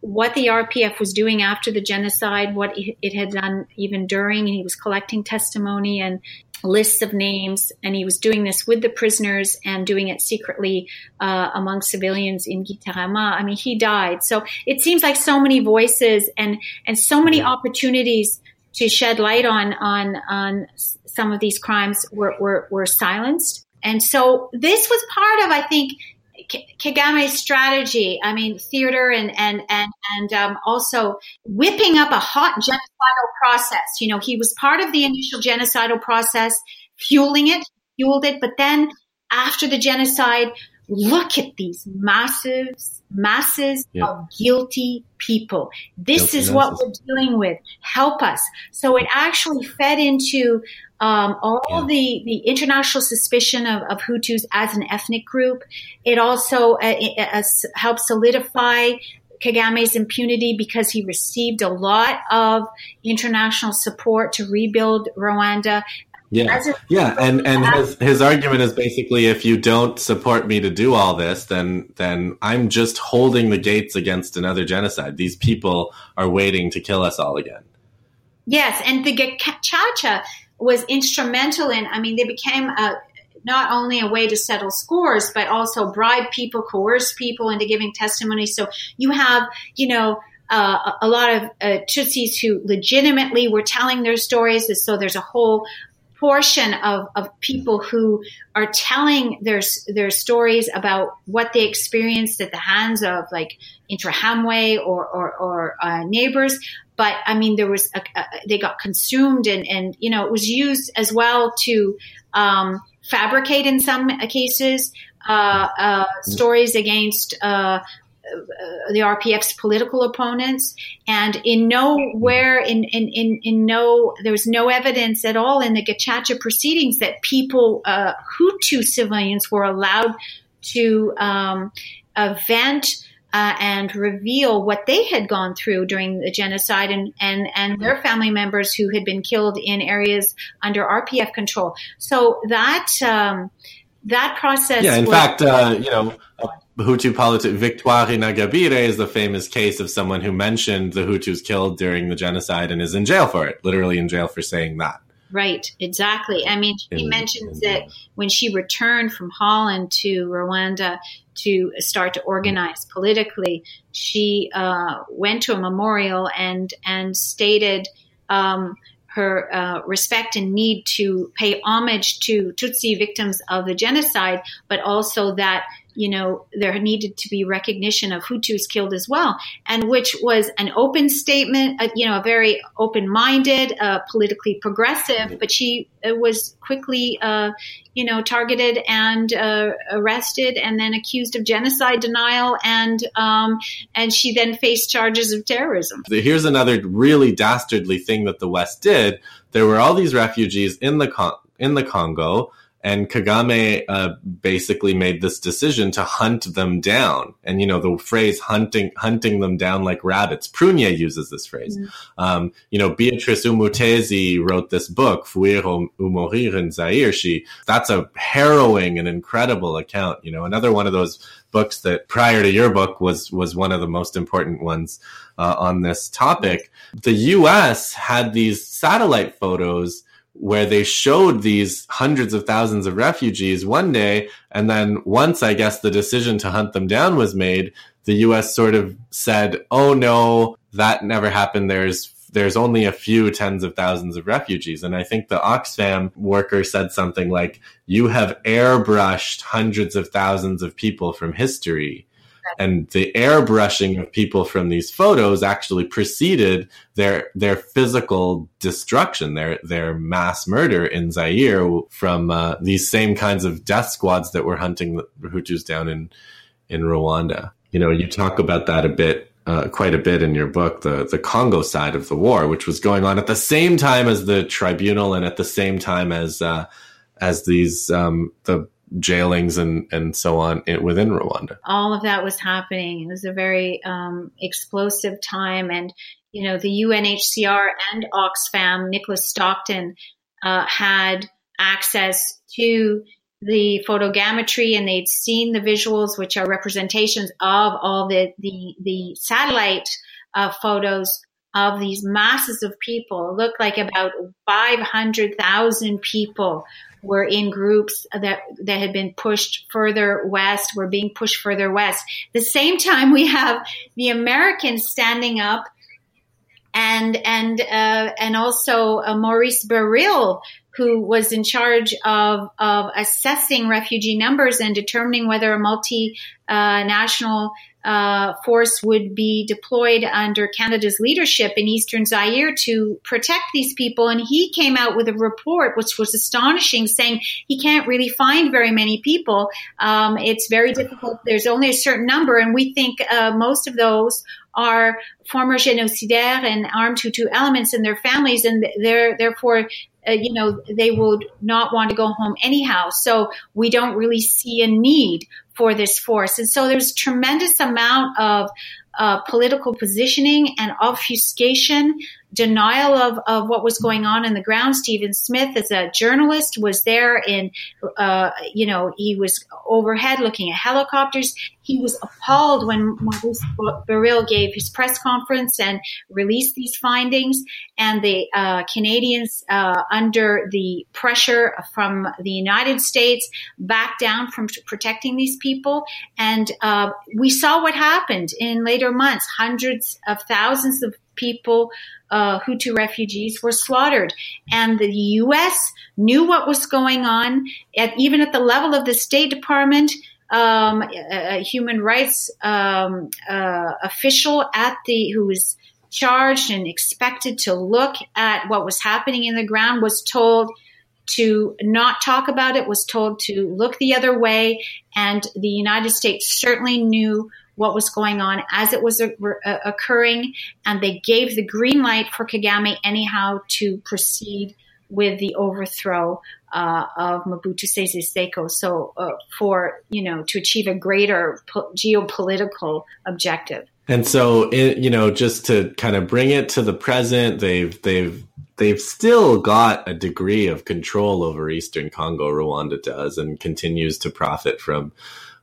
what the RPF was doing after the genocide, what it had done even during, and he was collecting testimony and lists of names, and he was doing this with the prisoners and doing it secretly uh, among civilians in Gitarama. I mean, he died. So it seems like so many voices and and so many opportunities to shed light on on on some of these crimes were were, were silenced. And so this was part of, I think, Kagame's strategy, I mean, theater and and and and um, also whipping up a hot genocidal process. You know, he was part of the initial genocidal process, fueling it, fueled it, but then after the genocide, look at these massive masses yeah. of guilty people. This guilty is masses. what we're dealing with. Help us. So it actually fed into um, all yeah. the, the international suspicion of, of, Hutus as an ethnic group. It also uh, it, uh, helped solidify Kagame's impunity because he received a lot of international support to rebuild Rwanda. Yeah, yeah, and and his his argument is basically if you don't support me to do all this, then then I'm just holding the gates against another genocide. These people are waiting to kill us all again. Yes, and the Gacaca was instrumental in. I mean, they became a not only a way to settle scores, but also bribe people, coerce people into giving testimony. So you have, you know, uh, a lot of uh, Tutsis who legitimately were telling their stories. So there's a whole portion of, of people who are telling their their stories about what they experienced at the hands of like Interahamwe or or, or uh, neighbors. But I mean, there was a, a, they got consumed, and and you know it was used as well to um, fabricate in some cases uh, uh, stories against uh, the RPF's political opponents, and in nowhere, in, in, in, in no, there was no evidence at all in the Gacaca proceedings that people, uh, Hutu civilians, were allowed to um, vent uh, and reveal what they had gone through during the genocide and, and, and their family members who had been killed in areas under RPF control. So that um, that process. Yeah, in was, fact, uh, you know, Hutu politician Victoire Ingabire is the famous case of someone who mentioned the Hutus killed during the genocide and is in jail for it, literally in jail for saying that. Right, exactly. I mean, she in, mentions in that when she returned from Holland to Rwanda to start to organize politically, she uh, went to a memorial and and stated um, her uh, respect and need to pay homage to Tutsi victims of the genocide, but also that you know, there needed to be recognition of Hutus killed as well, and which was an open statement, uh, you know, a very open minded, uh, politically progressive, but she uh, was quickly, uh, you know, targeted and uh, arrested and then accused of genocide denial, and um, and she then faced charges of terrorism. Here's another really dastardly thing that the West did. There were all these refugees in the Con- in the Congo and Kagame uh, basically made this decision to hunt them down. And you know the phrase "hunting hunting them down like rabbits." Prunier uses this phrase. Mm. Um, you know, Beatrice Umutesi wrote this book, "Fuir ou mourir in Zaire." She that's a harrowing and incredible account. You know, another one of those books that prior to your book was was one of the most important ones uh, on this topic. The U.S. had these satellite photos where they showed these hundreds of thousands of refugees one day. And then once I guess the decision to hunt them down was made, the US sort of said, oh no, that never happened. There's there's only a few tens of thousands of refugees. And I think the Oxfam worker said something like, you have airbrushed hundreds of thousands of people from history and the airbrushing of people from these photos actually preceded their their physical destruction, their their mass murder in Zaire from uh, these same kinds of death squads that were hunting the Hutus down in in Rwanda. You know, you talk about that a bit. Uh, quite a bit in your book, the the Congo side of the war, which was going on at the same time as the tribunal and at the same time as uh, as these um, the jailings and, and so on within Rwanda. All of that was happening. It was a very um, explosive time. And, you know, the UNHCR and Oxfam, Nicholas Stockton, uh, had access to the photogrammetry and they'd seen the visuals, which are representations of all the, the, the satellite uh, photos of these masses of people. It looked like about 500,000 people were in groups that that had been pushed further west, were being pushed further west. the same time, we have the Americans standing up and and uh, and also uh, Maurice Baril, who was in charge of of assessing refugee numbers and determining whether a multinational uh, force would be deployed under Canada's leadership in eastern Zaire to protect these people. And he came out with a report which was astonishing, saying he can't really find very many people. Um, it's very difficult. There's only a certain number, and we think uh, most of those are former genocidaires and armed Hutu elements and their families, and they're therefore uh, you know, they would not want to go home anyhow. So we don't really see a need for this force. And so there's tremendous amount of uh, political positioning and obfuscation, denial of, of what was going on in the ground. Stephen Smith, as a journalist, was there in, uh, you know, he was overhead looking at helicopters he was appalled when Maurice Baril gave his press conference and released these findings. And the uh, Canadians, uh, under the pressure from the United States, backed down from protecting these people. And uh, we saw what happened in later months. Hundreds of thousands of people, uh, Hutu refugees, were slaughtered. And the U.S. knew what was going on, at, even at the level of the State Department um, a, human rights um, uh, official at the who was charged and expected to look at what was happening in the ground was told to not talk about it was told to look the other way and the united states certainly knew what was going on as it was a, a, occurring and they gave the green light for kagame anyhow to proceed with the overthrow uh, of Mobutu Sese Seko. So, uh, for you know, to achieve a greater po- geopolitical objective. And so, it, you know, just to kind of bring it to the present, they've they've they've still got a degree of control over Eastern Congo. Rwanda does, and continues to profit from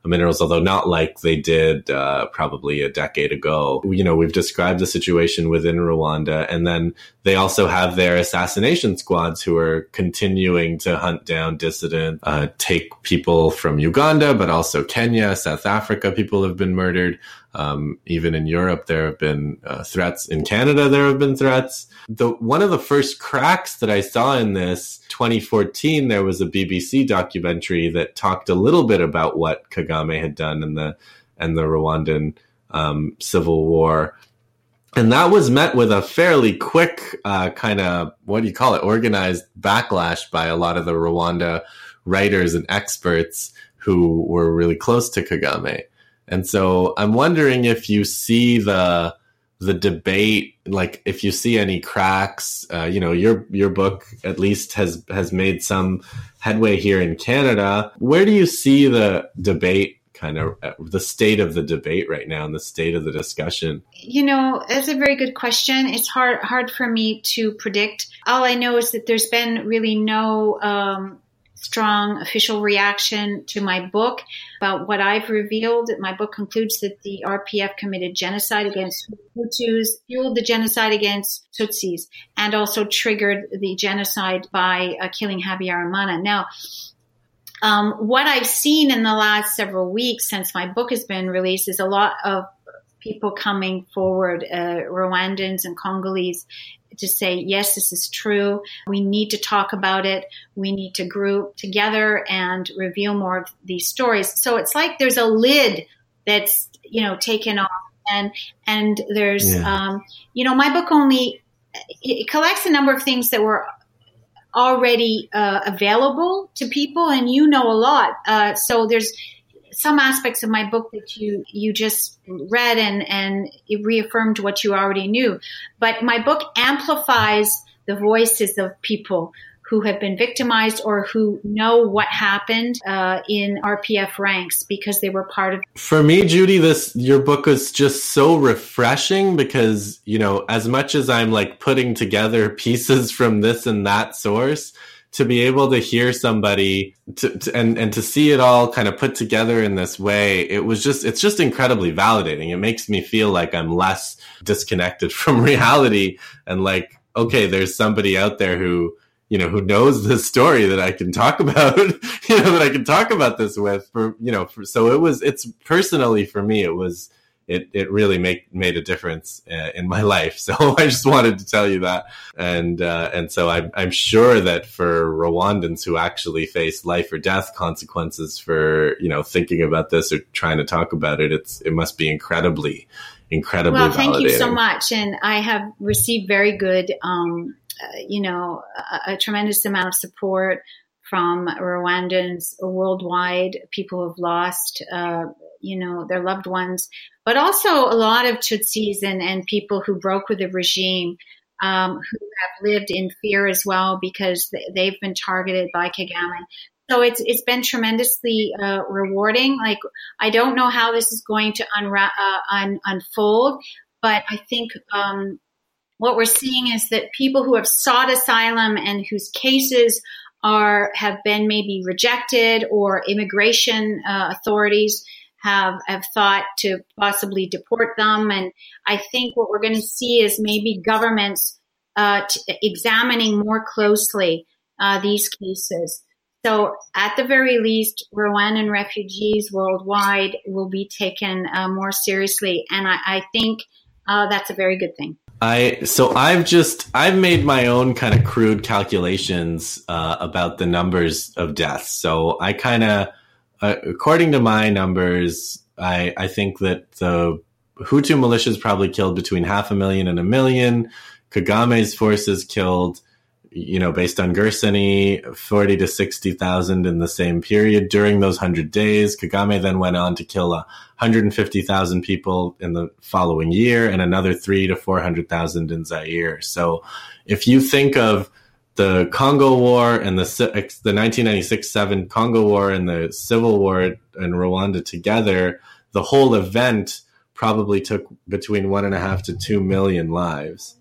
minerals, although not like they did uh, probably a decade ago. You know, we've described the situation within Rwanda, and then they also have their assassination squads who are continuing to hunt down dissidents, uh, take people from Uganda, but also Kenya, South Africa. People have been murdered. Um, even in Europe, there have been uh, threats. In Canada, there have been threats. The one of the first cracks that I saw in this 2014, there was a BBC documentary that talked a little bit about what Kagame had done in the and the Rwandan um, civil war. And that was met with a fairly quick uh, kind of what do you call it organized backlash by a lot of the Rwanda writers and experts who were really close to Kagame. And so I'm wondering if you see the the debate, like if you see any cracks. Uh, you know, your your book at least has has made some headway here in Canada. Where do you see the debate? Kind of uh, the state of the debate right now and the state of the discussion. You know, that's a very good question. It's hard hard for me to predict. All I know is that there's been really no um, strong official reaction to my book about what I've revealed. My book concludes that the RPF committed genocide against Hutus, fueled the genocide against Tutsis, and also triggered the genocide by uh, killing Habyarimana. Now, um, what I've seen in the last several weeks since my book has been released is a lot of people coming forward, uh, Rwandans and Congolese, to say, yes, this is true. We need to talk about it. We need to group together and reveal more of these stories. So it's like there's a lid that's, you know, taken off and, and there's, yeah. um, you know, my book only, it collects a number of things that were already uh, available to people and you know a lot. Uh, so there's, some aspects of my book that you you just read and and it reaffirmed what you already knew. But my book amplifies the voices of people who have been victimized or who know what happened uh, in RPF ranks because they were part of. For me, Judi, this your book was just so refreshing because you know as much as I'm like putting together pieces from this and that source to be able to hear somebody to, to, and and to see it all kind of put together in this way it was just it's just incredibly validating. It makes me feel like i'm less disconnected from reality and like okay there's somebody out there who you know who knows this story that i can talk about you know that i can talk about this with for you know for, so it was it's personally for me it was it, it really make, made a difference uh, in my life. So I just wanted to tell you that. And, uh, and so I'm, I'm sure that for Rwandans who actually face life or death consequences for, you know, thinking about this or trying to talk about it, it's, it must be incredibly, incredibly Well, thank you so much. And I have received very good, um, uh, you know, a, a tremendous amount of support from Rwandans worldwide, people who have lost, uh, you know, their loved ones, but also a lot of Tutsis and, and people who broke with the regime, um, who have lived in fear as well because they've been targeted by Kagame. So it's it's been tremendously uh, rewarding. Like I don't know how this is going to unra- uh, un- unfold, but I think um, what we're seeing is that people who have sought asylum and whose cases are have been maybe rejected or immigration uh, authorities have have thought to possibly deport them. And I think what we're going to see is maybe governments uh, t- examining more closely uh, these cases. So, at the very least, Rwandan refugees worldwide will be taken uh, more seriously, and I, I think uh, that's a very good thing. I so I've just I've made my own kind of crude calculations uh, about the numbers of deaths. So I kind of, uh, according to my numbers, I I think that the Hutu militias probably killed between half a million and a million. Kagame's forces killed, you know, based on Gersony, forty to sixty thousand in the same period during those hundred days. Kagame then went on to kill a 150,000 people in the following year and another three to 400,000 in Zaire. So if you think of the Congo War and the the 1996-7 Congo War and the Civil War in Rwanda together, the whole event probably took between one and a half to two million lives.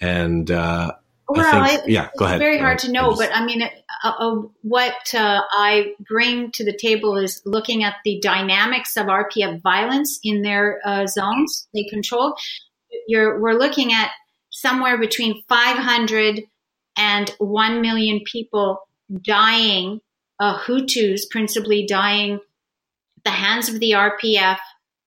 And uh, well, think, it, yeah, go ahead. It's very hard to know, but I mean, uh, uh, what uh, I bring to the table is looking at the dynamics of RPF violence in their uh, zones they control. You're, we're looking at somewhere between 500 and 1 million people dying, uh, Hutus principally dying at the hands of the RPF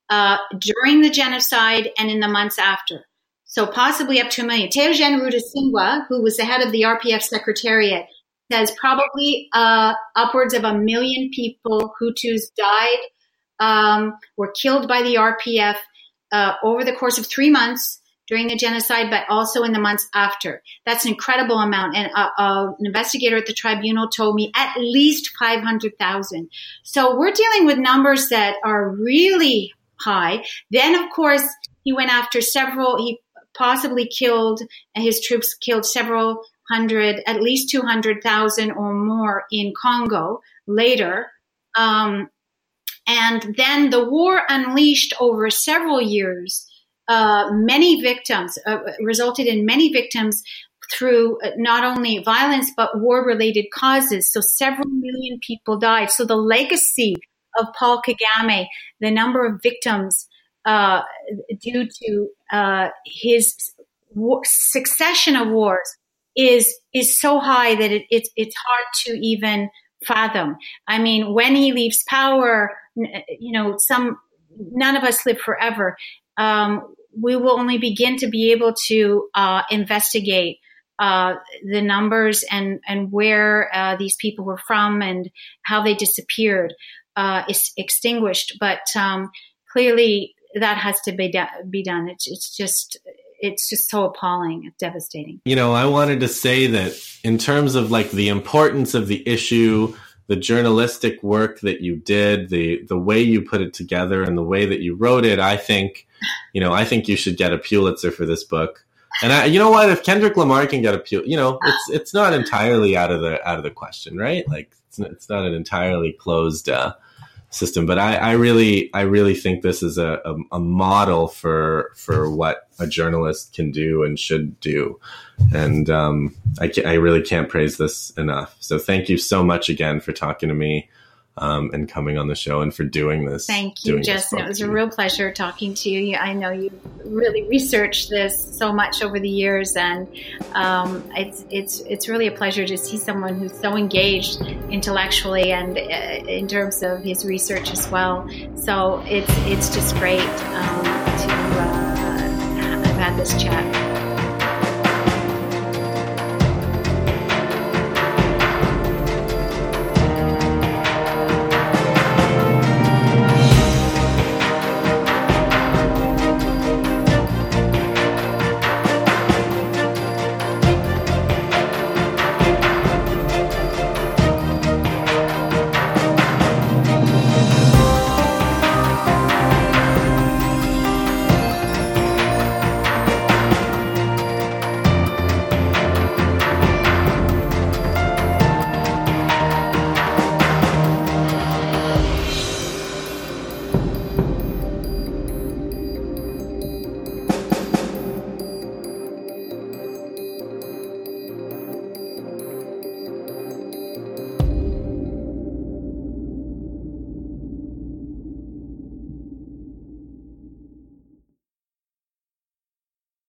uh, during the genocide and in the months after. So possibly up to a million. Theogene Rudasingwa, who was the head of the RPF Secretariat, says probably uh, upwards of a million people, Hutus, died, um, were killed by the RPF uh, over the course of three months during the genocide, but also in the months after. That's an incredible amount. And uh, uh an investigator at the tribunal told me at least 500,000. So we're dealing with numbers that are really high. Then, of course, he went after several, he possibly killed, his troops killed several hundred, at least 200,000 or more in Congo later. Um, and then the war unleashed over several years uh, many victims, uh, resulted in many victims through uh, not only violence but war related causes. So several million people died. So the legacy of Paul Kagame, the number of victims uh, due to uh, his succession of wars is is so high that it, it's it's hard to even fathom. I mean, when he leaves power, you know, some none of us live forever. Um, we will only begin to be able to uh, investigate uh, the numbers and and where uh, these people were from and how they disappeared, uh, is extinguished. But um, clearly, that has to be be done. It's it's just it's just so appalling, it's devastating. You know, I wanted to say that in terms of like the importance of the issue, the journalistic work that you did, the the way you put it together, and the way that you wrote it, I think, you know, I think you should get a Pulitzer for this book. And I, you know what? If Kendrick Lamar can get a Pulitzer, you know, it's it's not entirely out of the out of the question, right? Like it's it's not an entirely closed. Uh, system. But I, I really, I really think this is a, a, a, model for for what a journalist can do and should do. And um, I, I really can't praise this enough. So thank you so much again for talking to me um, and coming on the show and for doing this. Thank you, Justin. It was a real pleasure talking to you. I know you really researched this so much over the years, and um, it's it's it's really a pleasure to see someone who's so engaged intellectually and uh, in terms of his research as well. So it's it's just great um, to uh, have had this chat.